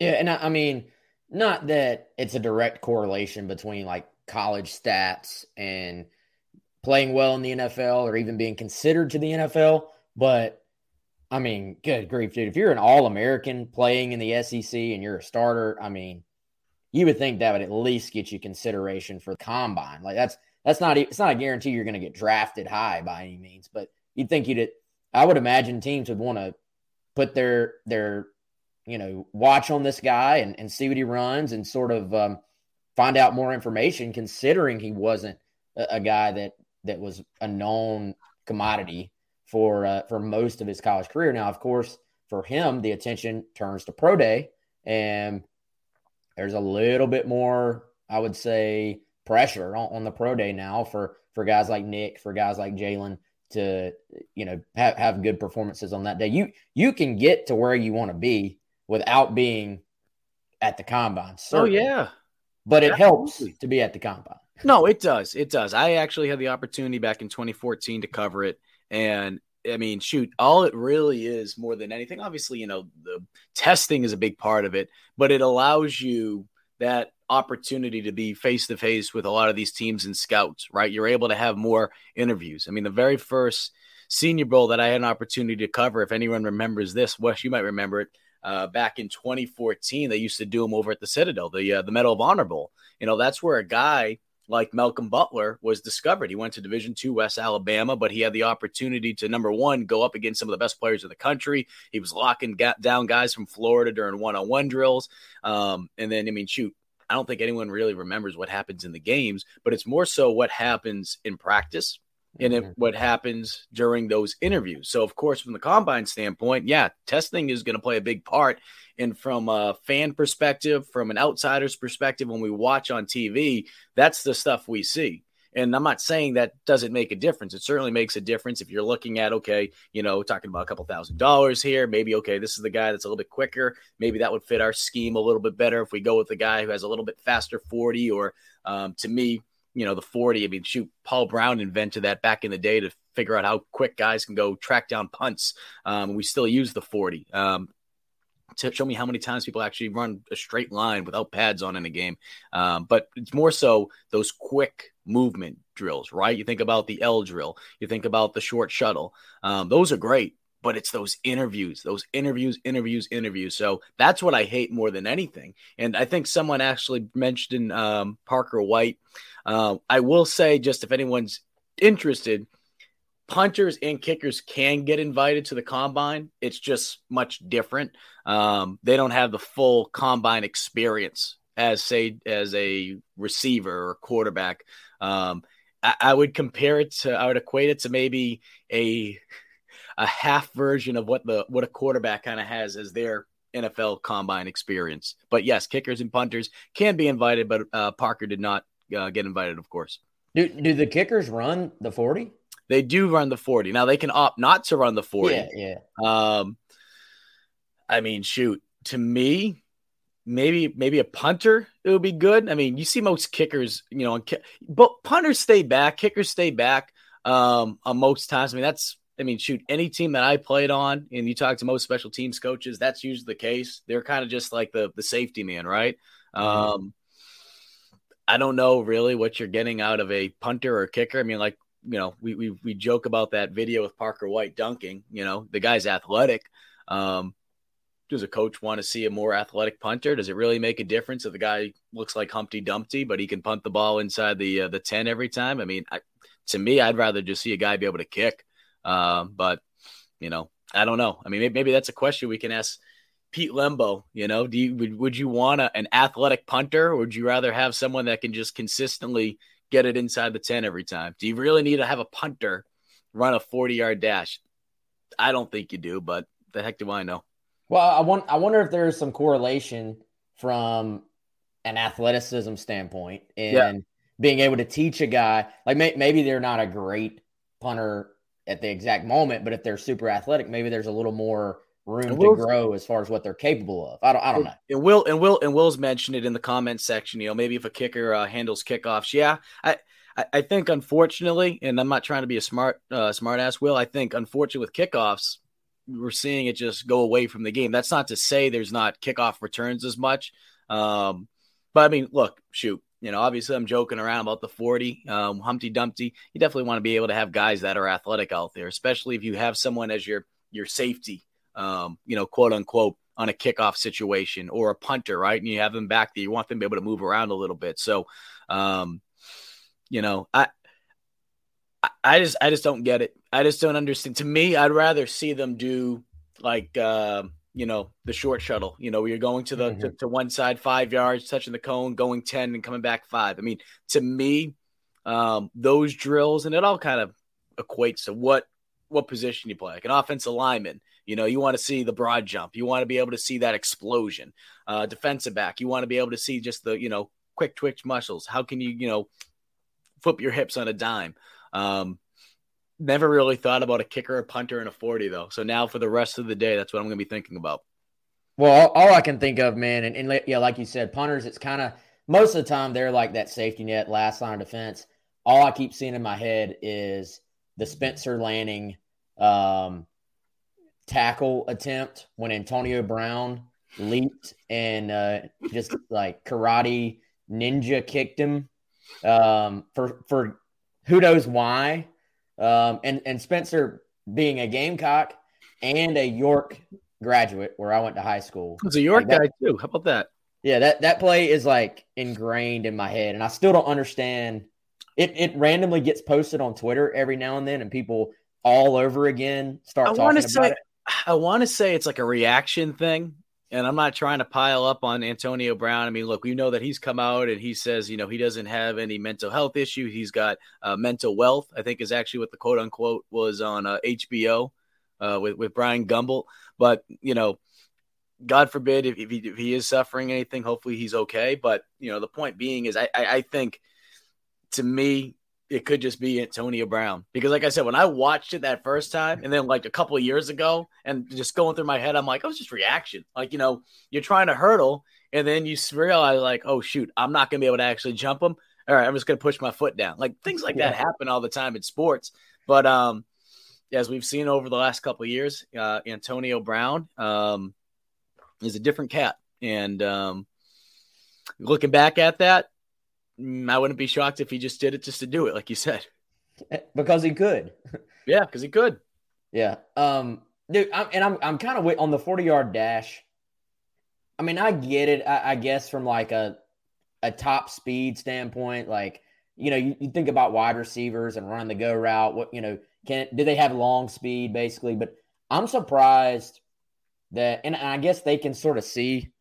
Yeah, and I, I mean, not that it's a direct correlation between like college stats and playing well in the NFL or even being considered to the NFL, but I mean, good grief, dude. If you're an All American playing in the SEC and you're a starter, I mean, you would think that would at least get you consideration for the combine. Like that's that's not it's not a guarantee you're going to get drafted high by any means, but you'd think you'd. I would imagine teams would want to put their their you know watch on this guy and, and see what he runs and sort of um, find out more information, considering he wasn't a, a guy that that was a known commodity for uh, for most of his college career. Now, of course, for him, the attention turns to pro day, and there's a little bit more, I would say, pressure on, on the pro day now for for guys like Nick, for guys like Jalen to you know have, have good performances on that day. You you can get to where you want to be without being at the combine. Oh yeah. but it helps to be at the combine. No, it does. It does. I actually had the opportunity back in 2014 to cover it. And I mean, shoot, all it really is more than anything, obviously, you know, the testing is a big part of it, but it allows you that opportunity to be face to face with a lot of these teams and scouts, right? You're able to have more interviews. I mean, the very first Senior Bowl that I had an opportunity to cover, if anyone remembers this, Wes, you might remember it. Uh, back in 2014, they used to do them over at the Citadel, the uh, the Medal of Honor Bowl. You know, that's where a guy like Malcolm Butler was discovered. He went to Division Two West Alabama, but he had the opportunity to number one go up against some of the best players in the country. He was locking ga- down guys from Florida during one-on-one drills, um, and then I mean, shoot, I don't think anyone really remembers what happens in the games, but it's more so what happens in practice and Mm-hmm. it, what happens during those interviews. So, of course, from the combine standpoint, yeah, testing is going to play a big part. And from a fan perspective, from an outsider's perspective, when we watch on TV, that's the stuff we see. And I'm not saying that doesn't make a difference. It certainly makes a difference if you're looking at, okay, you know, talking about a couple thousand dollars here. Maybe, okay, this is the guy that's a little bit quicker. Maybe that would fit our scheme a little bit better if we go with the guy who has a little bit faster 40. Or um, to me, you know, the 40, I mean, shoot, Paul Brown invented that back in the day to figure out how quick guys can go track down punts. Um, we still use the 40. Um, to show me how many times people actually run a straight line without pads on in a game. Um, but it's more so those quick movement drills, right? You think about the L drill, you think about the short shuttle. Um, those are great, but it's those interviews, those interviews, interviews, interviews. So that's what I hate more than anything. And I think someone actually mentioned um, Parker White. Uh, I will say, just if anyone's interested, punters and kickers can get invited to the combine. It's just much different. Um, they don't have the full combine experience as say as a receiver or quarterback. Um, I, I, would compare it to I would equate it to maybe a a half version of what the what a quarterback kind of has as their NFL combine experience. But yes, kickers and punters can be invited, but uh, Parker did not uh, get invited, of course. Do do the kickers run the forty? They do run the 40. Now they can opt not to run the 40. Yeah, yeah. Um, I mean, shoot, to me, maybe maybe a punter it would be good. I mean, you see most kickers, you know, but punters stay back, kickers stay back um, on most times. I mean, that's I mean, shoot, any team that I played on, and you talk to most special teams coaches, that's usually the case. They're kind of just like the the safety man, right? Mm-hmm. Um, I don't know really what you're getting out of a punter or kicker. I mean, like you know, we, we, we joke about that video with Parker White dunking, you know, the guy's athletic. Um, does a coach want to see a more athletic punter? Does it really make a difference if the guy looks like Humpty Dumpty, but he can punt the ball inside the uh, the ten every time? I mean, I, to me, I'd rather just see a guy be able to kick. Uh, but you know, I don't know. I mean, maybe, maybe, that's a question we can ask Pete Lembo. You know, do you would, would you want a, an athletic punter, or would you rather have someone that can just consistently get it inside the 10 every time? Do you really need to have a punter run a 40 yard dash? I don't think you do, but the heck do I know? Well, I want I wonder if there's some correlation from an athleticism standpoint and yeah. being able to teach a guy like may, maybe they're not a great punter at the exact moment, but if they're super athletic, maybe there's a little more room to grow as far as what they're capable of. I don't, I don't know. And Will and Will and Will's mentioned it in the comments section. You know, maybe if a kicker uh, handles kickoffs, yeah, I, I, I think unfortunately, and I'm not trying to be a smart uh, smart ass. Will I think unfortunately with kickoffs, we're seeing it just go away from the game. That's not to say there's not kickoff returns as much. Um, but I mean, look, shoot. You know, obviously, I'm joking around about the 40 um, Humpty Dumpty. You definitely want to be able to have guys that are athletic out there, especially if you have someone as your your safety um, you know, quote unquote, on a kickoff situation or a punter, right? And you have them back there, you want them to be able to move around a little bit. So, um, you know, I, I just, I just don't get it. I just don't understand. To me, I'd rather see them do like, uh, you know, the short shuttle. You know, you're going to the mm-hmm. to, to, one side five yards, touching the cone, going ten, and coming back five. I mean, to me, um, those drills and it all kind of equates to what what position you play. Like an offensive lineman, you know, you want to see the broad jump. You want to be able to see that explosion. Uh, defensive back, you want to be able to see just the, you know, quick twitch muscles. How can you, you know, flip your hips on a dime? Um, never really thought about a kicker, a punter, and a 40, though. So now for the rest of the day, that's what I'm going to be thinking about. Well, all I can think of, man, and, and yeah, like you said, punters, it's kind of most of the time they're like that safety net, last line of defense. All I keep seeing in my head is the Spencer Lanning um, tackle attempt when Antonio Brown leaped and uh, just like karate ninja kicked him um, for for who knows why. Um, and and Spencer being a Gamecock and a York graduate where I went to high school. He's a York like that, guy too. How about that? Yeah, that that play is like ingrained in my head, and I still don't understand. It it randomly gets posted on Twitter every now and then, and people all over again start I talking about say, it. I want to say it's like a reaction thing. And I'm not trying to pile up on Antonio Brown. I mean, look, we know that he's come out and he says, you know, he doesn't have any mental health issue. He's got uh, mental wealth, I think is actually what the quote unquote was on uh, HBO uh, with, with Bryant Gumbel. But, you know, God forbid if, if, he, if he is suffering anything, hopefully he's okay. But, you know, the point being is I, I, I think to me, it could just be Antonio Brown because, like I said, when I watched it that first time, and then like a couple of years ago, and just going through my head, I'm like, oh, it's just reaction. Like you know, you're trying to hurdle, and then you realize like, oh shoot, I'm not gonna be able to actually jump him. All right, I'm just gonna push my foot down. Like things like that happen all the time in sports. But um, as we've seen over the last couple of years, uh, Antonio Brown um, is a different cat, and um, looking back at that, I wouldn't be shocked if he just did it just to do it, like you said. because he could. Yeah, because he could. Yeah. Um, dude, I'm, and I'm I'm kind of on the 40 yard dash. I mean, I get it. I, I, guess from like a a top speed standpoint, like you know, you, you think about wide receivers and running the go route. What you know, can do they have long speed basically? But I'm surprised that, and I guess they can sort of see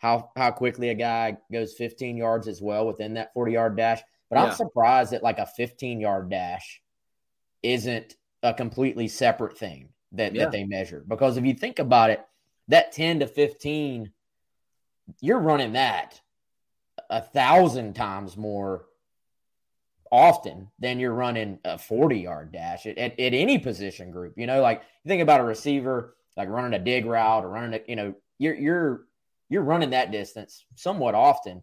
how how quickly a guy goes 15 yards as well within that 40 yard dash. But yeah. I'm surprised that like a 15 yard dash isn't a completely separate thing that, yeah. that they measure. Because if you think about it, that 10 to 15, you're running that a thousand times more often than you're running a 40 yard dash at, at, at, any position group. You know, like you think about a receiver, like running a dig route or running a, you know, you're, you're, you're running that distance somewhat often.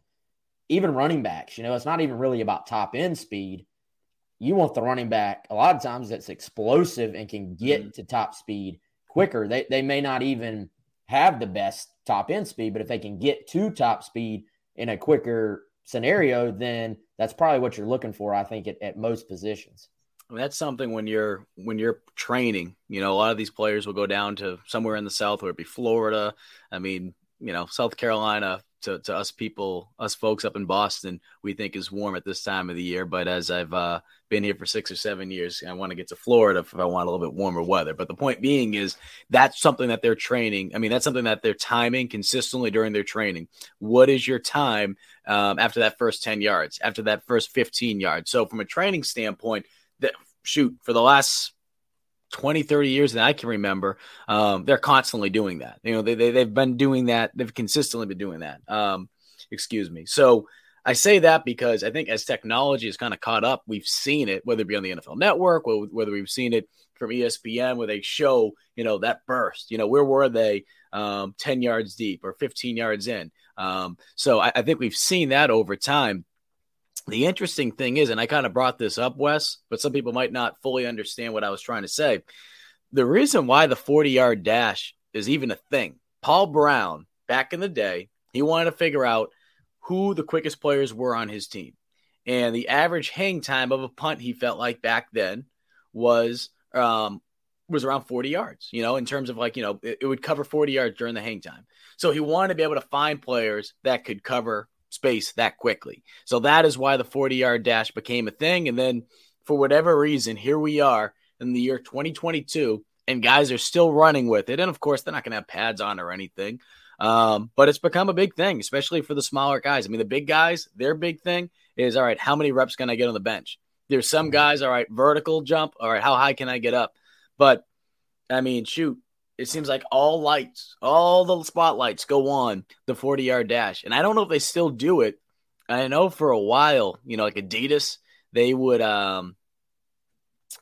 Even running backs, you know, it's not even really about top end speed. You want the running back a lot of times that's explosive and can get mm-hmm. to top speed quicker. They, they may not even have the best top end speed, but if they can get to top speed in a quicker scenario, then that's probably what you're looking for, I think, at, at most positions. that's something when you're when you're training. You know, a lot of these players will go down to somewhere in the South, whether it be Florida. I mean, you know, South Carolina to, to us people, us folks up in Boston, we think is warm at this time of the year. But as I've uh, been here for six or seven years, I want to get to Florida if I want a little bit warmer weather. But the point being is that's something that they're training. I mean, that's something that they're timing consistently during their training. What is your time um, after that first 10 yards, after that first 15 yards? So, from a training standpoint, that shoot for the last 20, 30 years that I can remember, um, they're constantly doing that. You know, they, they, they've been doing that. They've consistently been doing that. Um, excuse me. So I say that because I think as technology has kind of caught up, we've seen it, whether it be on the NFL network, whether we've seen it from ESPN, where they show, you know, that burst, you know, where were they um, 10 yards deep or 15 yards in? Um, so I, I think we've seen that over time. The interesting thing is, and I kind of brought this up, Wes, but some people might not fully understand what I was trying to say. The reason why the 40 yard dash is even a thing, Paul Brown, back in the day, he wanted to figure out who the quickest players were on his team. And the average hang time of a punt he felt like back then was um, was around 40 yards, you know, in terms of like, you know, it, it would cover 40 yards during the hang time. So he wanted to be able to find players that could cover space that quickly. So that is why the 40 yard dash became a thing. And then for whatever reason, here we are in the year 2022, and guys are still running with it. And of course, they're not going to have pads on or anything. Um, but it's become a big thing, especially for the smaller guys. I mean, the big guys, their big thing is all right, how many reps can I get on the bench? There's some mm-hmm. guys, all right, vertical jump, all right, how high can I get up? But I mean, shoot, it seems like all lights, all the spotlights go on the 40 yard dash. And I don't know if they still do it. I know for a while, you know, like Adidas, they would um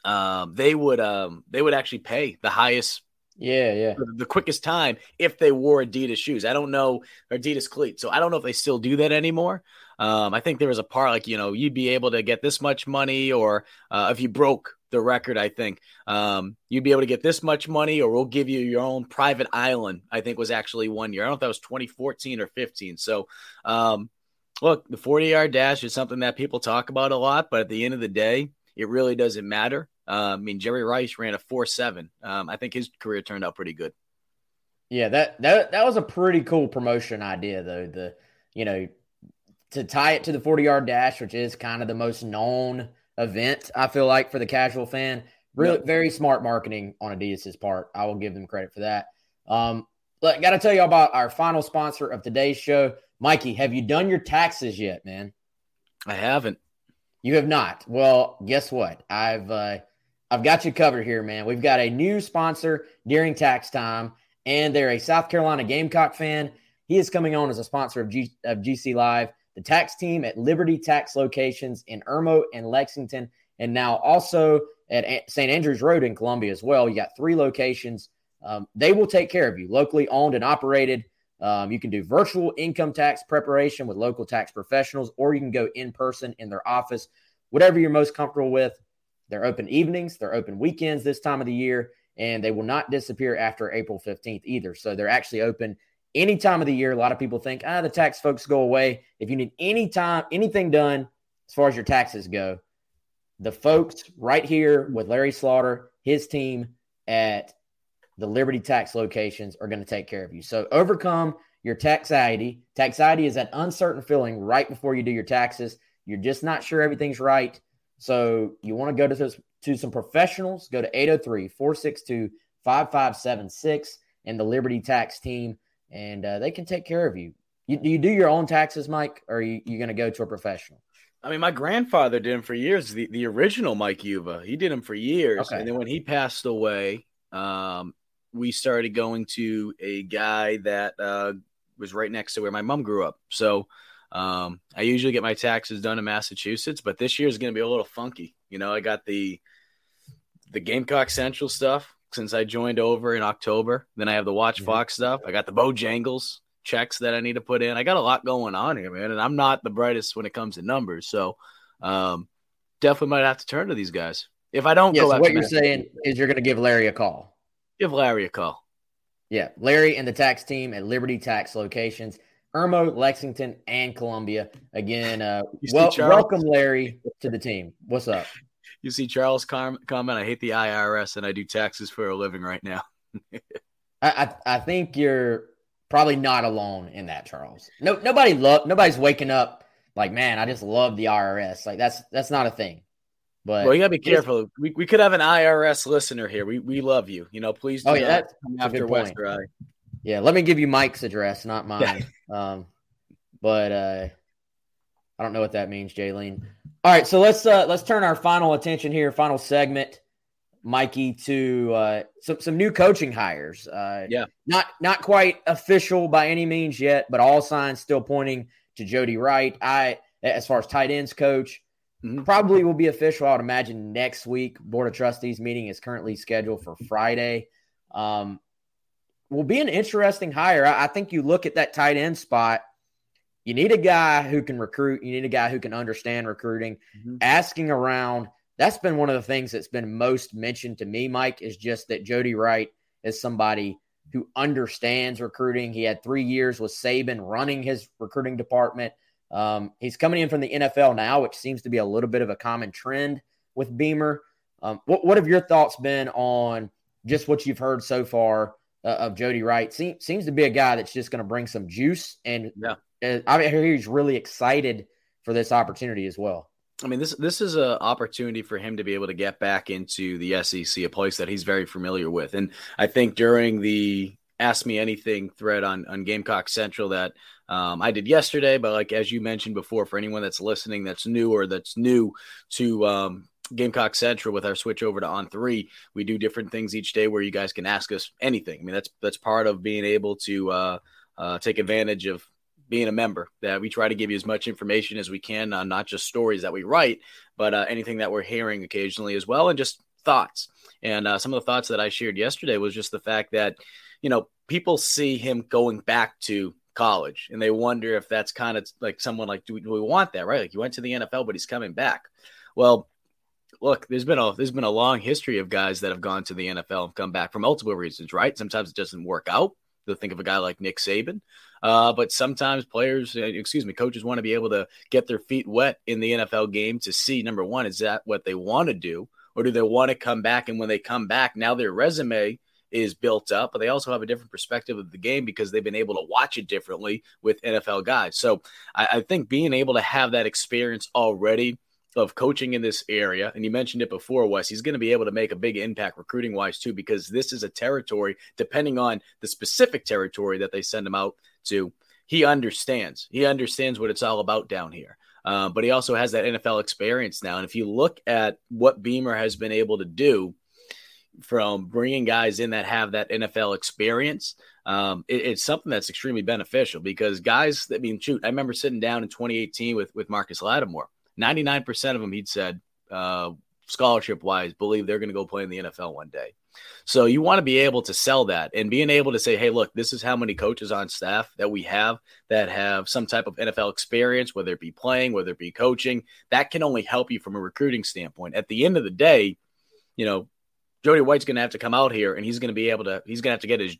um they would um they would actually pay the highest yeah, yeah. The quickest time if they wore Adidas shoes. I don't know Adidas cleats. So I don't know if they still do that anymore. Um, I think there was a part like, you know, you'd be able to get this much money or uh, if you broke the record, I think. Um, you'd be able to get this much money, or we'll give you your own private island. I think was actually one year. I don't know if that was 2014 or 15. So, um, look, the 40 yard dash is something that people talk about a lot, but at the end of the day, it really doesn't matter. Uh, I mean, Jerry Rice ran a four seven. Um, I think his career turned out pretty good. Yeah, that that that was a pretty cool promotion idea, though. The you know to tie it to the 40 yard dash, which is kind of the most known event. I feel like for the casual fan, really yep. very smart marketing on Adidas's part. I will give them credit for that. Um, but got to tell you about our final sponsor of today's show, Mikey. Have you done your taxes yet, man? I haven't. You have not. Well, guess what? I've uh, I've got you covered here, man. We've got a new sponsor during tax time, and they're a South Carolina Gamecock fan. He is coming on as a sponsor of, G- of GC Live. The tax team at Liberty Tax locations in Irmo and Lexington and now also at St. Andrews Road in Columbia as well. You got three locations. Um, they will take care of you, locally owned and operated. Um, you can do virtual income tax preparation with local tax professionals, or you can go in person in their office, whatever you're most comfortable with. They're open evenings, they're open weekends this time of the year, and they will not disappear after April 15th either. So they're actually open any time of the year. A lot of people think, ah, the tax folks go away. If you need any time, anything done as far as your taxes go, the folks right here with Larry Slaughter, his team at the Liberty Tax locations are going to take care of you. So overcome your taxiety. Taxiety is that uncertain feeling right before you do your taxes. You're just not sure everything's right. So you want to go to, this, to some professionals. Go to 803 462 5576 and the Liberty Tax team, and uh, they can take care of you. you. Do you do your own taxes, Mike, or are you, you going to go to a professional? I mean, my grandfather did them for years. The the original Mike Uva, he did them for years, okay. and then when he passed away, um, we started going to a guy that uh, was right next to where my mom grew up. So um, I usually get my taxes done in Massachusetts, but this year is going to be a little funky. You know, I got the the Gamecock Central stuff since I joined over in October. Then I have the Watch Fox stuff. I got the Bojangles checks that I need to put in. I got a lot going on here, man, and I'm not the brightest when it comes to numbers. So um, definitely might have to turn to these guys. If I don't yeah, go, so what you're saying is you're going to give Larry a call. Give Larry a call. Yeah, Larry and the tax team at Liberty Tax locations, Irmo, Lexington, and Columbia. Again, uh, well, welcome Larry to the team. What's up? You see Charles' comment. I hate the IRS and I do taxes for a living right now. I, I, I think you're probably not alone in that, Charles. No, nobody love nobody's waking up like, man, I just love the IRS. Like that's that's not a thing. But well, you gotta be careful. We, we could have an IRS listener here. We we love you. You know, please. Do oh yeah, that's after Wester. Yeah, let me give you Mike's address, not mine. um, but uh, I don't know what that means, Jaylene. All right, so let's uh, let's turn our final attention here, final segment Mikey to uh, some some new coaching hires. Uh, yeah, not not quite official by any means yet, but all signs still pointing to Jody Wright. I, as far as tight ends coach, mm-hmm. probably will be official. I would imagine next week. Board of Trustees meeting is currently scheduled for Friday. Um, will be an interesting hire. I, I think you look at that tight end spot. You need a guy who can recruit. You need a guy who can understand recruiting. Mm-hmm. Asking around that's been one of the things that's been most mentioned to me, Mike, is just that Jody Wright is somebody who understands recruiting. He had three years with Saban running his recruiting department. Um, he's coming in from the NFL now, which seems to be a little bit of a common trend with Beamer. Um, what, what have your thoughts been on just what you've heard so far uh, of Jody Wright? Se- seems to be a guy that's just going to bring some juice, and yeah. uh, I hear he's really excited for this opportunity as well. I mean, this this is an opportunity for him to be able to get back into the SEC, a place that he's very familiar with. And I think during the Ask Me Anything thread on on Gamecock Central that um, I did yesterday, but like as you mentioned before, for anyone that's listening that's new or that's new to um, Gamecock Central with our switch over to On Three, we do different things each day where you guys can ask us anything. I mean, that's that's part of being able to uh, uh, take advantage of being a member that we try to give you as much information as we can on not just stories that we write but uh, anything that we're hearing occasionally as well and just thoughts. And uh, some of the thoughts that i shared yesterday was just the fact that you know people see him going back to college and they wonder if that's kind of like someone like do we, do we want that? Right? Like he went to the nfl but he's coming back. Well look, there's been a there's been a long history of guys that have gone to the NFL and come back for multiple reasons, right? Sometimes it doesn't work out. You'll think of a guy like Nick Saban. Uh, but sometimes players, uh, excuse me, coaches want to be able to get their feet wet in the NFL game to see number one, is that what they want to do? Or do they want to come back? And when they come back, now their resume is built up, but they also have a different perspective of the game because they've been able to watch it differently with NFL guys. So I, I think being able to have that experience already of coaching in this area, and you mentioned it before, Wes, he's going to be able to make a big impact recruiting wise too, because this is a territory, depending on the specific territory that they send him out to, he understands. He understands what it's all about down here. Uh, but he also has that NFL experience now. And if you look at what Beamer has been able to do from bringing guys in that have that NFL experience, um, it, it's something that's extremely beneficial because guys, I mean, shoot, I remember sitting down in 2018 with, with Marcus Lattimore 99% of them, he'd said, uh, scholarship wise, believe they're going to go play in the NFL one day. So you want to be able to sell that and being able to say, hey, look, this is how many coaches on staff that we have that have some type of NFL experience, whether it be playing, whether it be coaching. That can only help you from a recruiting standpoint. At the end of the day, you know, Jody Wright's going to have to come out here and he's going to be able to, he's going to have to get his,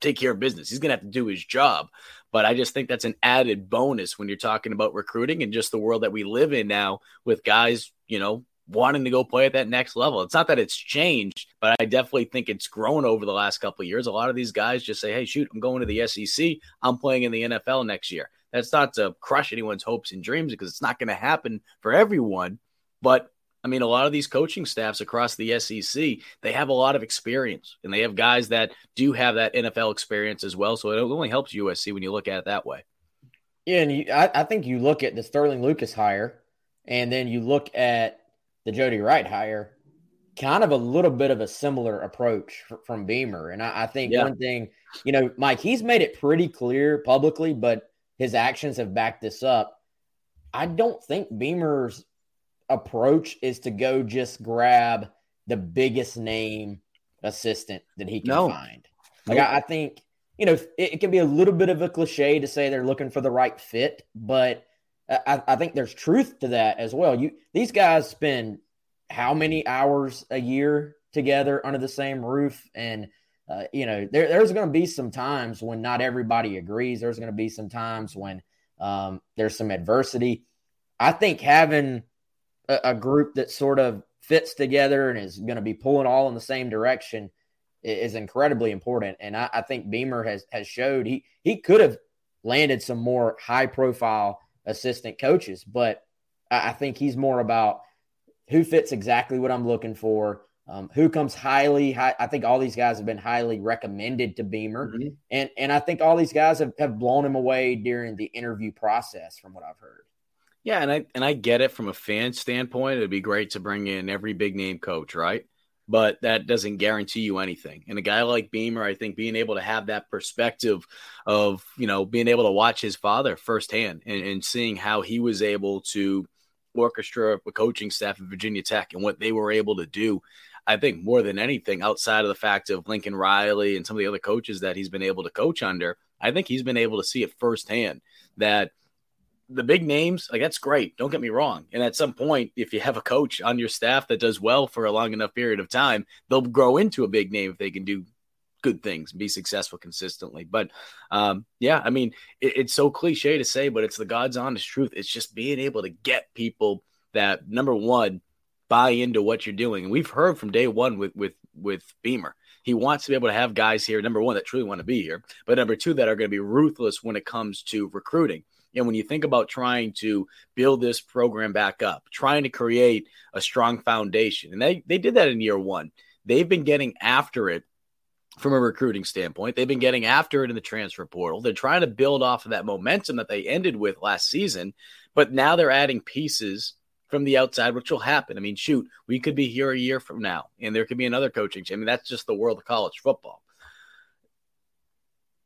take care of business. He's going to have to do his job. But I just think that's an added bonus when you're talking about recruiting and just the world that we live in now with guys, you know, wanting to go play at that next level. It's not that it's changed, but I definitely think it's grown over the last couple years. A lot of these guys just say, "Hey, shoot, I'm going to the SEC. I'm playing in the NFL next year." That's not to crush anyone's hopes and dreams because it's not going to happen for everyone, but I mean, a lot of these coaching staffs across the SEC, they have a lot of experience and they have guys that do have that NFL experience as well. So it only helps USC when you look at it that way. Yeah, and you, I, I think you look at the Sterling Lucas hire, and then you look at the Jody Wright hire, kind of a little bit of a similar approach from Beamer. And I, I think yeah. one thing, you know, Mike, he's made it pretty clear publicly, but his actions have backed this up. I don't think Beamer's approach is to go just grab the biggest name assistant that he can no. find. Like I, I, think you know it, it, can be a little bit of a cliche to say they're looking for the right fit, but I, I think there's truth to that as well. You these guys spend how many hours a year together under the same roof, and uh, you know there, there's going to be some times when not everybody agrees. There's going to be some times when um, there's some adversity. I think having a, a group that sort of fits together and is going to be pulling all in the same direction is incredibly important. And I, I, think Beamer has has showed he he could have landed some more high profile assistant coaches, but I, I, think he's more about who fits exactly what I'm looking for. Um, who comes highly high, I think all these guys have been highly recommended to Beamer. Mm-hmm. And and I think all these guys have, have blown him away during the interview process from what I've heard. Yeah, and I and I get it from a fan standpoint. It'd be great to bring in every big name coach, right? But that doesn't guarantee you anything. And a guy like Beamer, I think being able to have that perspective of, you know, being able to watch his father firsthand and, and seeing how he was able to orchestra a coaching staff at Virginia Tech and what they were able to do. I think more than anything, outside of the fact of Lincoln Riley and some of the other coaches that he's been able to coach under, I think he's been able to see it firsthand that – the big names, like that's great. Don't get me wrong. And at some point, if you have a coach on your staff that does well for a long enough period of time, they'll grow into a big name if they can do good things, be successful consistently. But um, yeah, I mean, it, it's so cliche to say, but it's the God's honest truth. It's just being able to get people that number one buy into what you're doing. And we've heard from day one with with with Beamer. He wants to be able to have guys here, number one, that truly want to be here, but number two, that are going to be ruthless when it comes to recruiting. And when you think about trying to build this program back up, trying to create a strong foundation, and they, they did that in year one, they've been getting after it from a recruiting standpoint. They've been getting after it in the transfer portal. They're trying to build off of that momentum that they ended with last season, but now they're adding pieces from the outside, which will happen. I mean, shoot, we could be here a year from now, and there could be another coaching. change. I mean, that's just the world of college football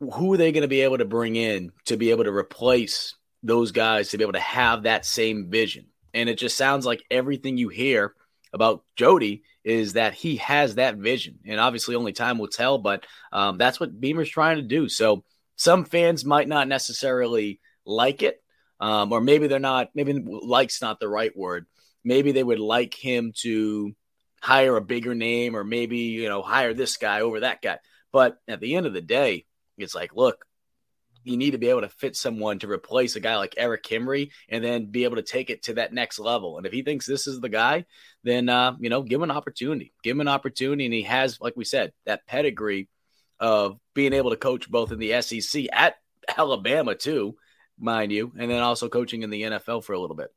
who are they going to be able to bring in to be able to replace those guys to be able to have that same vision? And it just sounds like everything you hear about Jody is that he has that vision. And obviously, only time will tell, but um, that's what Beamer's trying to do. So some fans might not necessarily like it, um, or maybe they're not, maybe like's not the right word. Maybe they would like him to hire a bigger name or maybe, you know, hire this guy over that guy. But at the end of the day, it's like, look, you need to be able to fit someone to replace a guy like Eric Kimrey and then be able to take it to that next level. And if he thinks this is the guy, then uh, you know, give him an opportunity. Give him an opportunity, and he has, like we said, that pedigree of being able to coach both in the SEC at Alabama too, mind you, and then also coaching in the NFL for a little bit.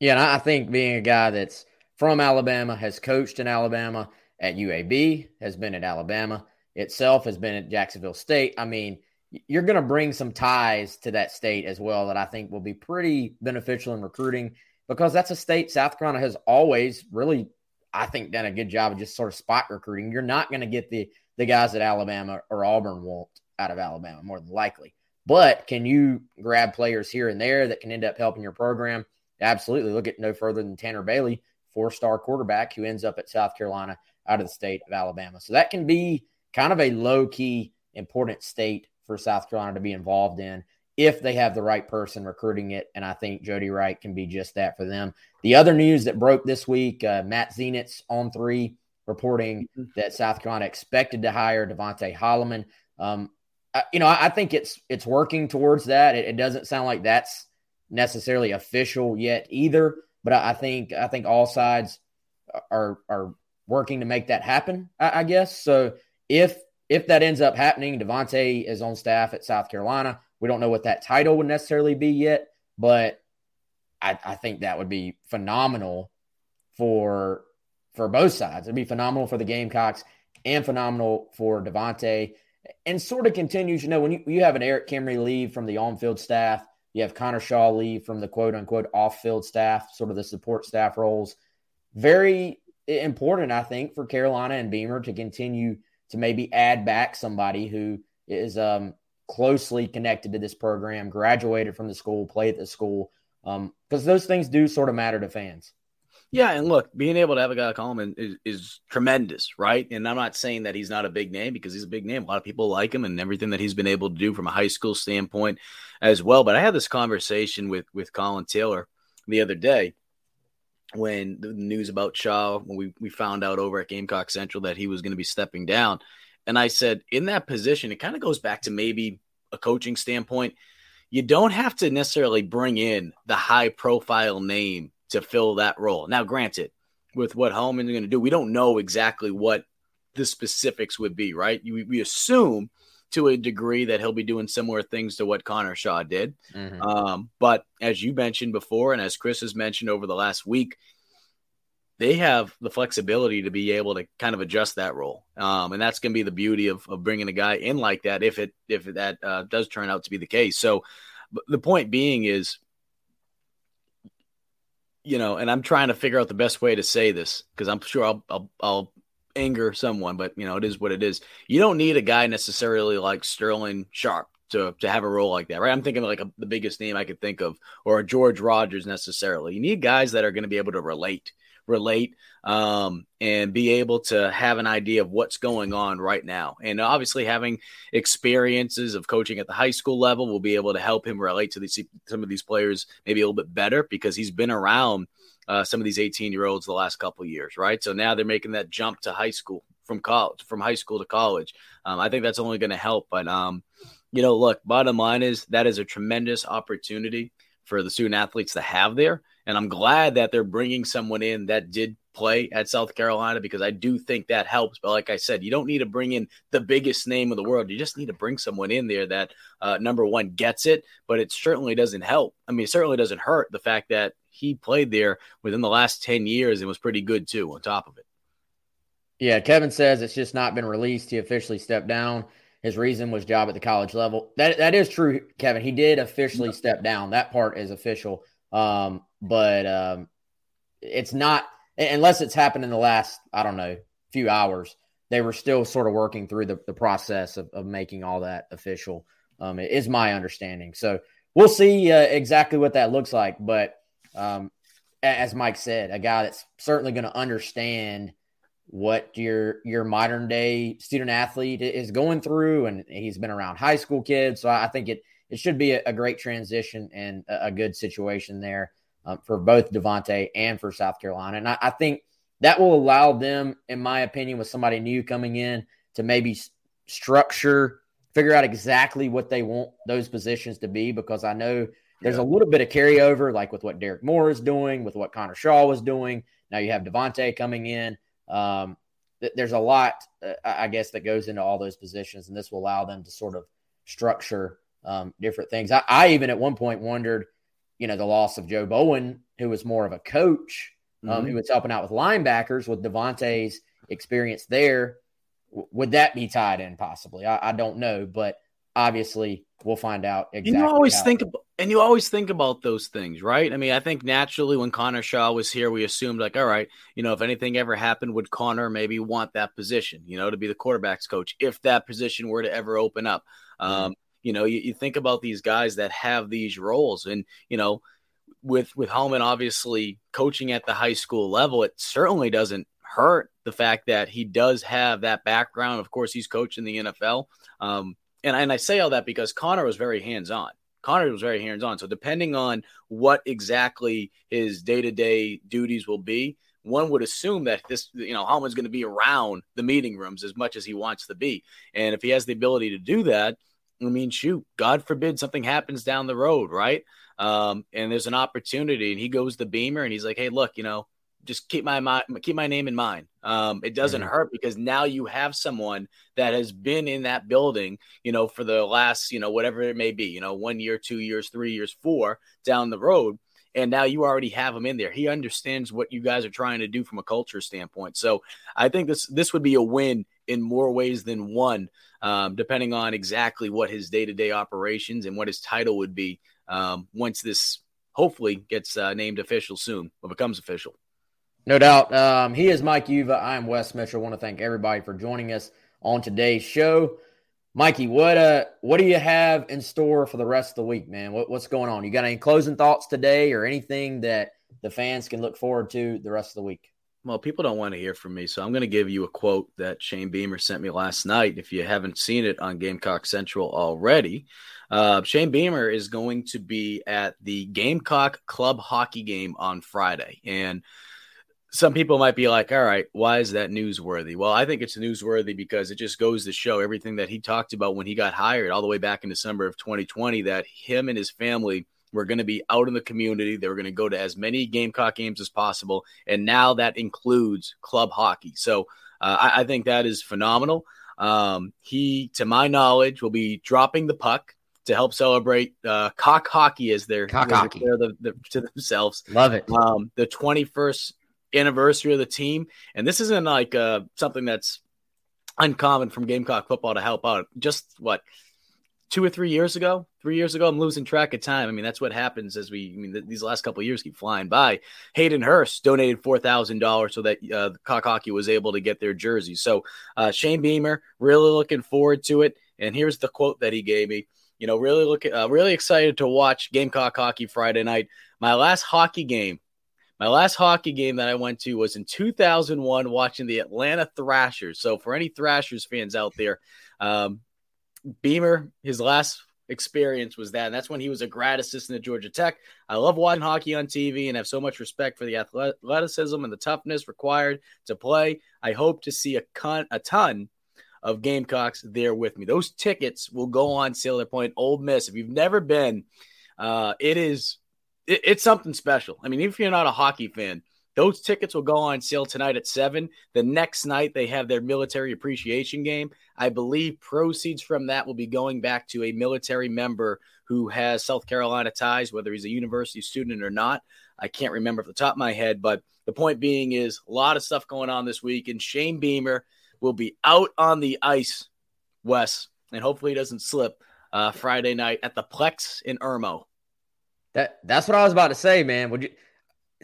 Yeah, and I think being a guy that's from Alabama, has coached in Alabama at UAB, has been at Alabama itself, has been at Jacksonville State. I mean, you're going to bring some ties to that state as well that I think will be pretty beneficial in recruiting because that's a state South Carolina has always really, I think, done a good job of just sort of spot recruiting. You're not going to get the the guys that Alabama or Auburn want out of Alabama more than likely. But can you grab players here and there that can end up helping your program? Absolutely. Look at no further than Tanner Bailey four star quarterback who ends up at South Carolina out of the state of Alabama. So that can be kind of a low key important state for South Carolina to be involved in if they have the right person recruiting it. And I think Jody Wright can be just that for them. The other news that broke this week uh, Matt Zenitz on three reporting mm-hmm. that South Carolina expected to hire Devontae Holloman. Um, I, you know, I, I, think it's it's working towards that. It, it, doesn't sound like that's necessarily official yet either, but I, I think I think all sides are are working to make that happen. I, guess so. If if that ends up happening, Devontae is on staff at South Carolina. We don't know what that title would necessarily be yet, but I, I think that would be phenomenal for for both sides. It'd be phenomenal for the Gamecocks and phenomenal for Devontae. And sort of continues, you know, when you, you have an Eric Kimrey leave from the on-field staff, you have Connor Shaw leave from the quote unquote off-field staff, sort of the support staff roles. Very important, I think, for Carolina and Beamer to continue to maybe add back somebody who is um, closely connected to this program, graduated from the school, played at the school, because um, those things do sort of matter to fans. Yeah, and look, being able to have a guy like Holloman is, is, tremendous, right? And I'm not saying that he's not a big name because he's a big name. A lot of people like him and everything that he's been able to do from a high school standpoint as well. But I had this conversation with with Colin Taylor the other day when the news about Shaw, when we, we found out over at Gamecock Central that he was going to be stepping down. And I said, in that position, it kind of goes back to maybe a coaching standpoint. You don't have to necessarily bring in the high profile name to fill that role. Now, granted, with what Holloman's going to do, we don't know exactly what the specifics would be, right? We assume to a degree that he'll be doing similar things to what Connor Shaw did. Mm-hmm. Um, but as you mentioned before, and as Chris has mentioned over the last week, they have the flexibility to be able to kind of adjust that role, um, and that's going to be the beauty of, of bringing a guy in like that if it if that uh, does turn out to be the case. So the point being is, you know, and I'm trying to figure out the best way to say this because I'm sure I'll, I'll I'll anger someone, but you know, it is what it is. You don't need a guy necessarily like Sterling Sharpe to to have a role like that, right? I'm thinking like a, the biggest name I could think of, or a George Rogers necessarily. You need guys that are going to be able to relate, relate, um, and be able to have an idea of what's going on right now. And obviously, having experiences of coaching at the high school level will be able to help him relate to these some of these players maybe a little bit better because he's been around uh, some of these 18 year olds the last couple years, right? So now they're making that jump to high school from college, from high school to college. Um, I think that's only going to help. But, um, you know, look, bottom line is that is a tremendous opportunity for the student athletes to have there. And I'm glad that they're bringing someone in that did play at South Carolina because I do think that helps. But like I said, you don't need to bring in the biggest name of the world. You just need to bring someone in there that, uh, number one, gets it, but it certainly doesn't help. I mean, it certainly doesn't hurt the fact that he played there within the last 10 years and was pretty good too on top of it. Yeah, Kevin says it's just not been released. He officially stepped down. His reason was job at the college level. That that is true, Kevin. He did officially step down. That part is official. Um, but um, it's not unless it's happened in the last, I don't know, few hours. They were still sort of working through the, the process of, of making all that official. Um, is my understanding. So we'll see uh, exactly what that looks like. But um, as Mike said, a guy that's certainly going to understand what your your modern day student athlete is going through, and he's been around high school kids, so I think it it should be a, a great transition and a, a good situation there um, for both Devontae and for South Carolina, and I, I, think that will allow them, in my opinion, with somebody new coming in to maybe structure, figure out exactly what they want those positions to be, because I know there's yeah. a little bit of carryover, like with what Derek Moore is doing, with what Connor Shaw was doing. Now you have Devontae coming in. Um, th- there's a lot, uh, I guess, that goes into all those positions, and this will allow them to sort of structure um, different things. I, I, even at one point wondered, you know, the loss of Joe Bowen, who was more of a coach, um, mm-hmm. who was helping out with linebackers with Devontae's experience there. W- would that be tied in possibly? I, I don't know, but obviously we'll find out exactly. You always think about, and you always think about those things, right? I mean, I think naturally when Connor Shaw was here, we assumed like, all right, you know, if anything ever happened, would Connor maybe want that position, you know, to be the quarterbacks coach if that position were to ever open up. Um, you know, you, you think about these guys that have these roles, and you know, with with Holloman obviously coaching at the high school level, it certainly doesn't hurt the fact that he does have that background. Of course, he's coached in the NFL. Um, and, and I say all that because Connor was very hands on. Connor was very hands on. So depending on what exactly his day to day duties will be, one would assume that this, you know, Holloman's going to be around the meeting rooms as much as he wants to be. And if he has the ability to do that, I mean, shoot, God forbid something happens down the road, right? Um, and there's an opportunity, and he goes to Beamer and he's like, hey, look, you know, just keep my, keep my name in mind. Um, it doesn't mm-hmm. hurt because now you have someone that has been in that building, you know, for the last, you know, whatever it may be, you know, one year, two years, three years, four down the road. And now you already have him in there. He understands what you guys are trying to do from a culture standpoint. So I think this this would be a win in more ways than one, um, depending on exactly what his day to day operations and what his title would be um, once this hopefully gets uh, named official soon or becomes official. No doubt. Um, he is Mike Uva. I am Wes Mitchell. I want to thank everybody for joining us on today's show. Mikey, what uh, what do you have in store for the rest of the week, man? What, what's going on? You got any closing thoughts today, or anything that the fans can look forward to the rest of the week? Well, people don't want to hear from me, so I'm going to give you a quote that Shane Beamer sent me last night. If you haven't seen it on Gamecock Central already, uh, Shane Beamer is going to be at the Gamecock Club hockey game on Friday, and some people might be like, all right, why is that newsworthy? Well, I think it's newsworthy because it just goes to show everything that he talked about when he got hired all the way back in December of 2020 that him and his family were going to be out in the community. They were going to go to as many Gamecock games as possible. And now that includes club hockey. So uh, I, I, think that is phenomenal. Um, he, to my knowledge, will be dropping the puck to help celebrate uh, cock hockey as they're, cock hockey. The, the, to themselves. Love it. Um, the 21st anniversary of the team. And this isn't like uh, something that's uncommon from Gamecock football to help out. Just what two or three years ago, three years ago, I'm losing track of time. I mean, that's what happens as we. I mean, th- these last couple years keep flying by. Hayden Hurst donated four thousand dollars so that uh, Cock Hockey was able to get their jersey. So uh, Shane Beamer, really looking forward to it. And here's the quote that he gave me. You know, really looking, uh, really excited to watch Gamecock Hockey Friday night. My last hockey game my last hockey game that I went to was in 2001 watching the Atlanta Thrashers. So, for any Thrashers fans out there, um, Beamer, his last experience was that. And that's when he was a grad assistant at Georgia Tech. I love watching hockey on TV and have so much respect for the athleticism and the toughness required to play. I hope to see a, con- a ton of Gamecocks there with me. Those tickets will go on sale at Point Ole Miss. If you've never been, uh, it is it, it's something special. I mean, even if you're not a hockey fan, those tickets will go on sale tonight at seven. The next night, they have their military appreciation game. I believe proceeds from that will be going back to a military member who has South Carolina ties, whether he's a university student or not. I can't remember off the top of my head, but the point being is a lot of stuff going on this week, and Shane Beamer will be out on the ice, Wes, and hopefully he doesn't slip uh, Friday night at the Plex in Irmo. That that's what I was about to say, man. Would you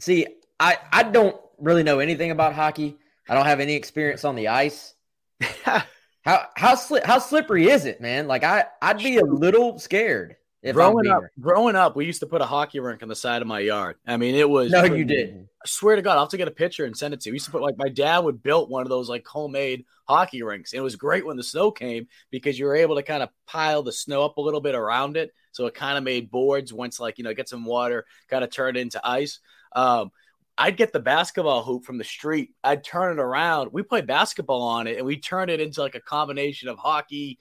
see? I I don't really know anything about hockey. I don't have any experience on the ice. how how sli- how slippery is it, man? Like I I'd be a little scared. If growing up, growing up, we used to put a hockey rink on the side of my yard. I mean, it was no, you didn't. I swear to God, I'll have to get a picture and send it to you. We used to put like my dad would build one of those like homemade hockey rinks. And it was great when the snow came because you were able to kind of pile the snow up a little bit around it. So it kind of made boards once like you know get some water, kind of turn it into ice. Um, I'd get the basketball hoop from the street. I'd turn it around. We played basketball on it, and we turned it into like a combination of hockey,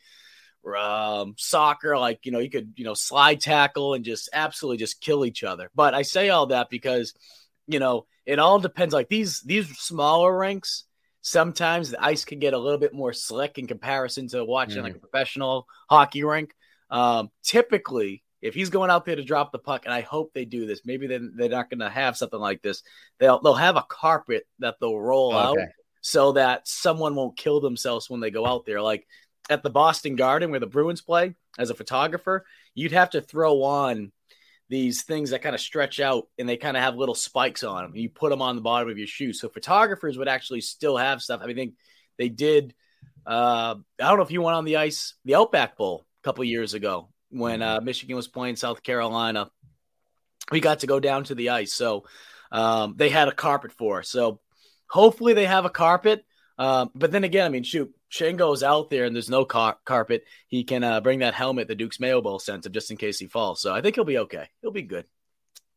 um, soccer, like you know, you could you know slide tackle and just absolutely just kill each other. But I say all that because you know it all depends. Like these these smaller rinks, sometimes the ice can get a little bit more slick in comparison to watching mm. like a professional hockey rink. Um, typically, if he's going out there to drop the puck, and I hope they do this, maybe they're, they're not going to have something like this. They'll they'll have a carpet that they'll roll okay. out so that someone won't kill themselves when they go out there. Like at the Boston Garden where the Bruins play as a photographer, you'd have to throw on these things that kind of stretch out and they kind of have little spikes on them. You put them on the bottom of your shoe. So photographers would actually still have stuff. I mean, think they did. Uh, I don't know if you went on the ice, the Outback Bowl a couple years ago when uh, Michigan was playing South Carolina. we got to go down to the ice. So um, they had a carpet for us. So hopefully they have a carpet. Um, but then again, I mean, shoot, Shane goes out there and there's no car- carpet. He can uh, bring that helmet the Duke's Mayo Bowl sent him just in case he falls. So I think he'll be okay. He'll be good.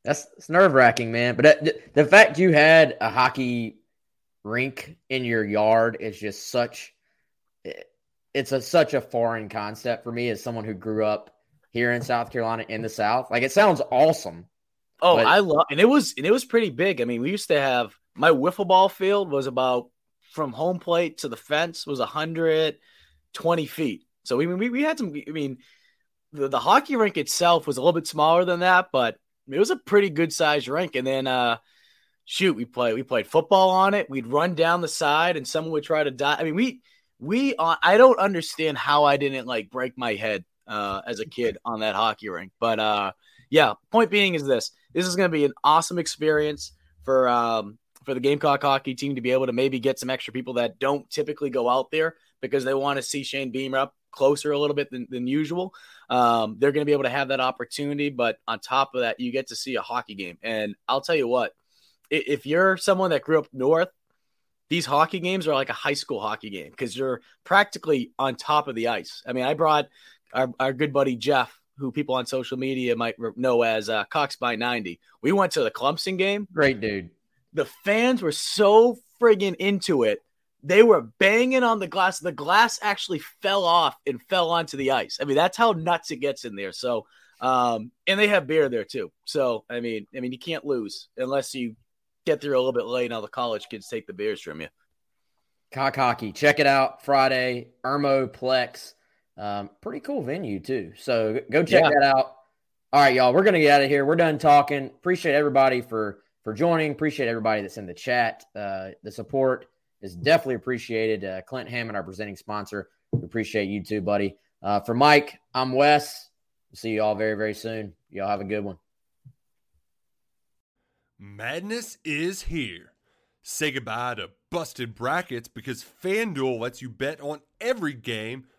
That's it's nerve wracking, man. But uh, the fact you had a hockey rink in your yard is just such. It's a such a foreign concept for me as someone who grew up here in South Carolina in the South. Like it sounds awesome. Oh, but- I love, and it was and it was pretty big. I mean, we used to have my wiffle ball field was about from home plate to the fence was 120 feet. So we we, we had some. I mean, the, the hockey rink itself was a little bit smaller than that, but it was a pretty good sized rink. And then, uh, shoot, we played we played football on it. We'd run down the side, and someone would try to die. I mean, we we uh, I don't understand how I didn't like break my head uh, as a kid on that hockey rink. But uh, yeah, point being is this: this is going to be an awesome experience for um, for the Gamecock hockey team to be able to maybe get some extra people that don't typically go out there because they want to see Shane Beamer up closer a little bit than, than usual. Um, they're going to be able to have that opportunity. But on top of that, you get to see a hockey game. And I'll tell you what, if you're someone that grew up north, these hockey games are like a high school hockey game because you're practically on top of the ice. I mean, I brought our, our good buddy Jeff, who people on social media might know as uh, Cox by 90. We went to the Clemson game. Great dude. The fans were so friggin' into it they were banging on the glass. The glass actually fell off and fell onto the ice. I mean, that's how nuts it gets in there. So, um, and they have beer there too. So, I mean, I mean, you can't lose unless you get there a little bit late. Now the college kids take the beers from you. Cock hockey, check it out Friday. Irmo Plex, um, pretty cool venue too. So go check yeah. that out. All right, y'all, we're gonna get out of here. We're done talking. Appreciate everybody for for joining. Appreciate everybody that's in the chat. Uh, the support is definitely appreciated. Uh, Clint Hammond, our presenting sponsor, we appreciate you too, buddy. Uh, for Mike, I'm Wes. We'll see you all very, very soon. Y'all have a good one. Madness is here. Say goodbye to busted brackets because FanDuel lets you bet on every game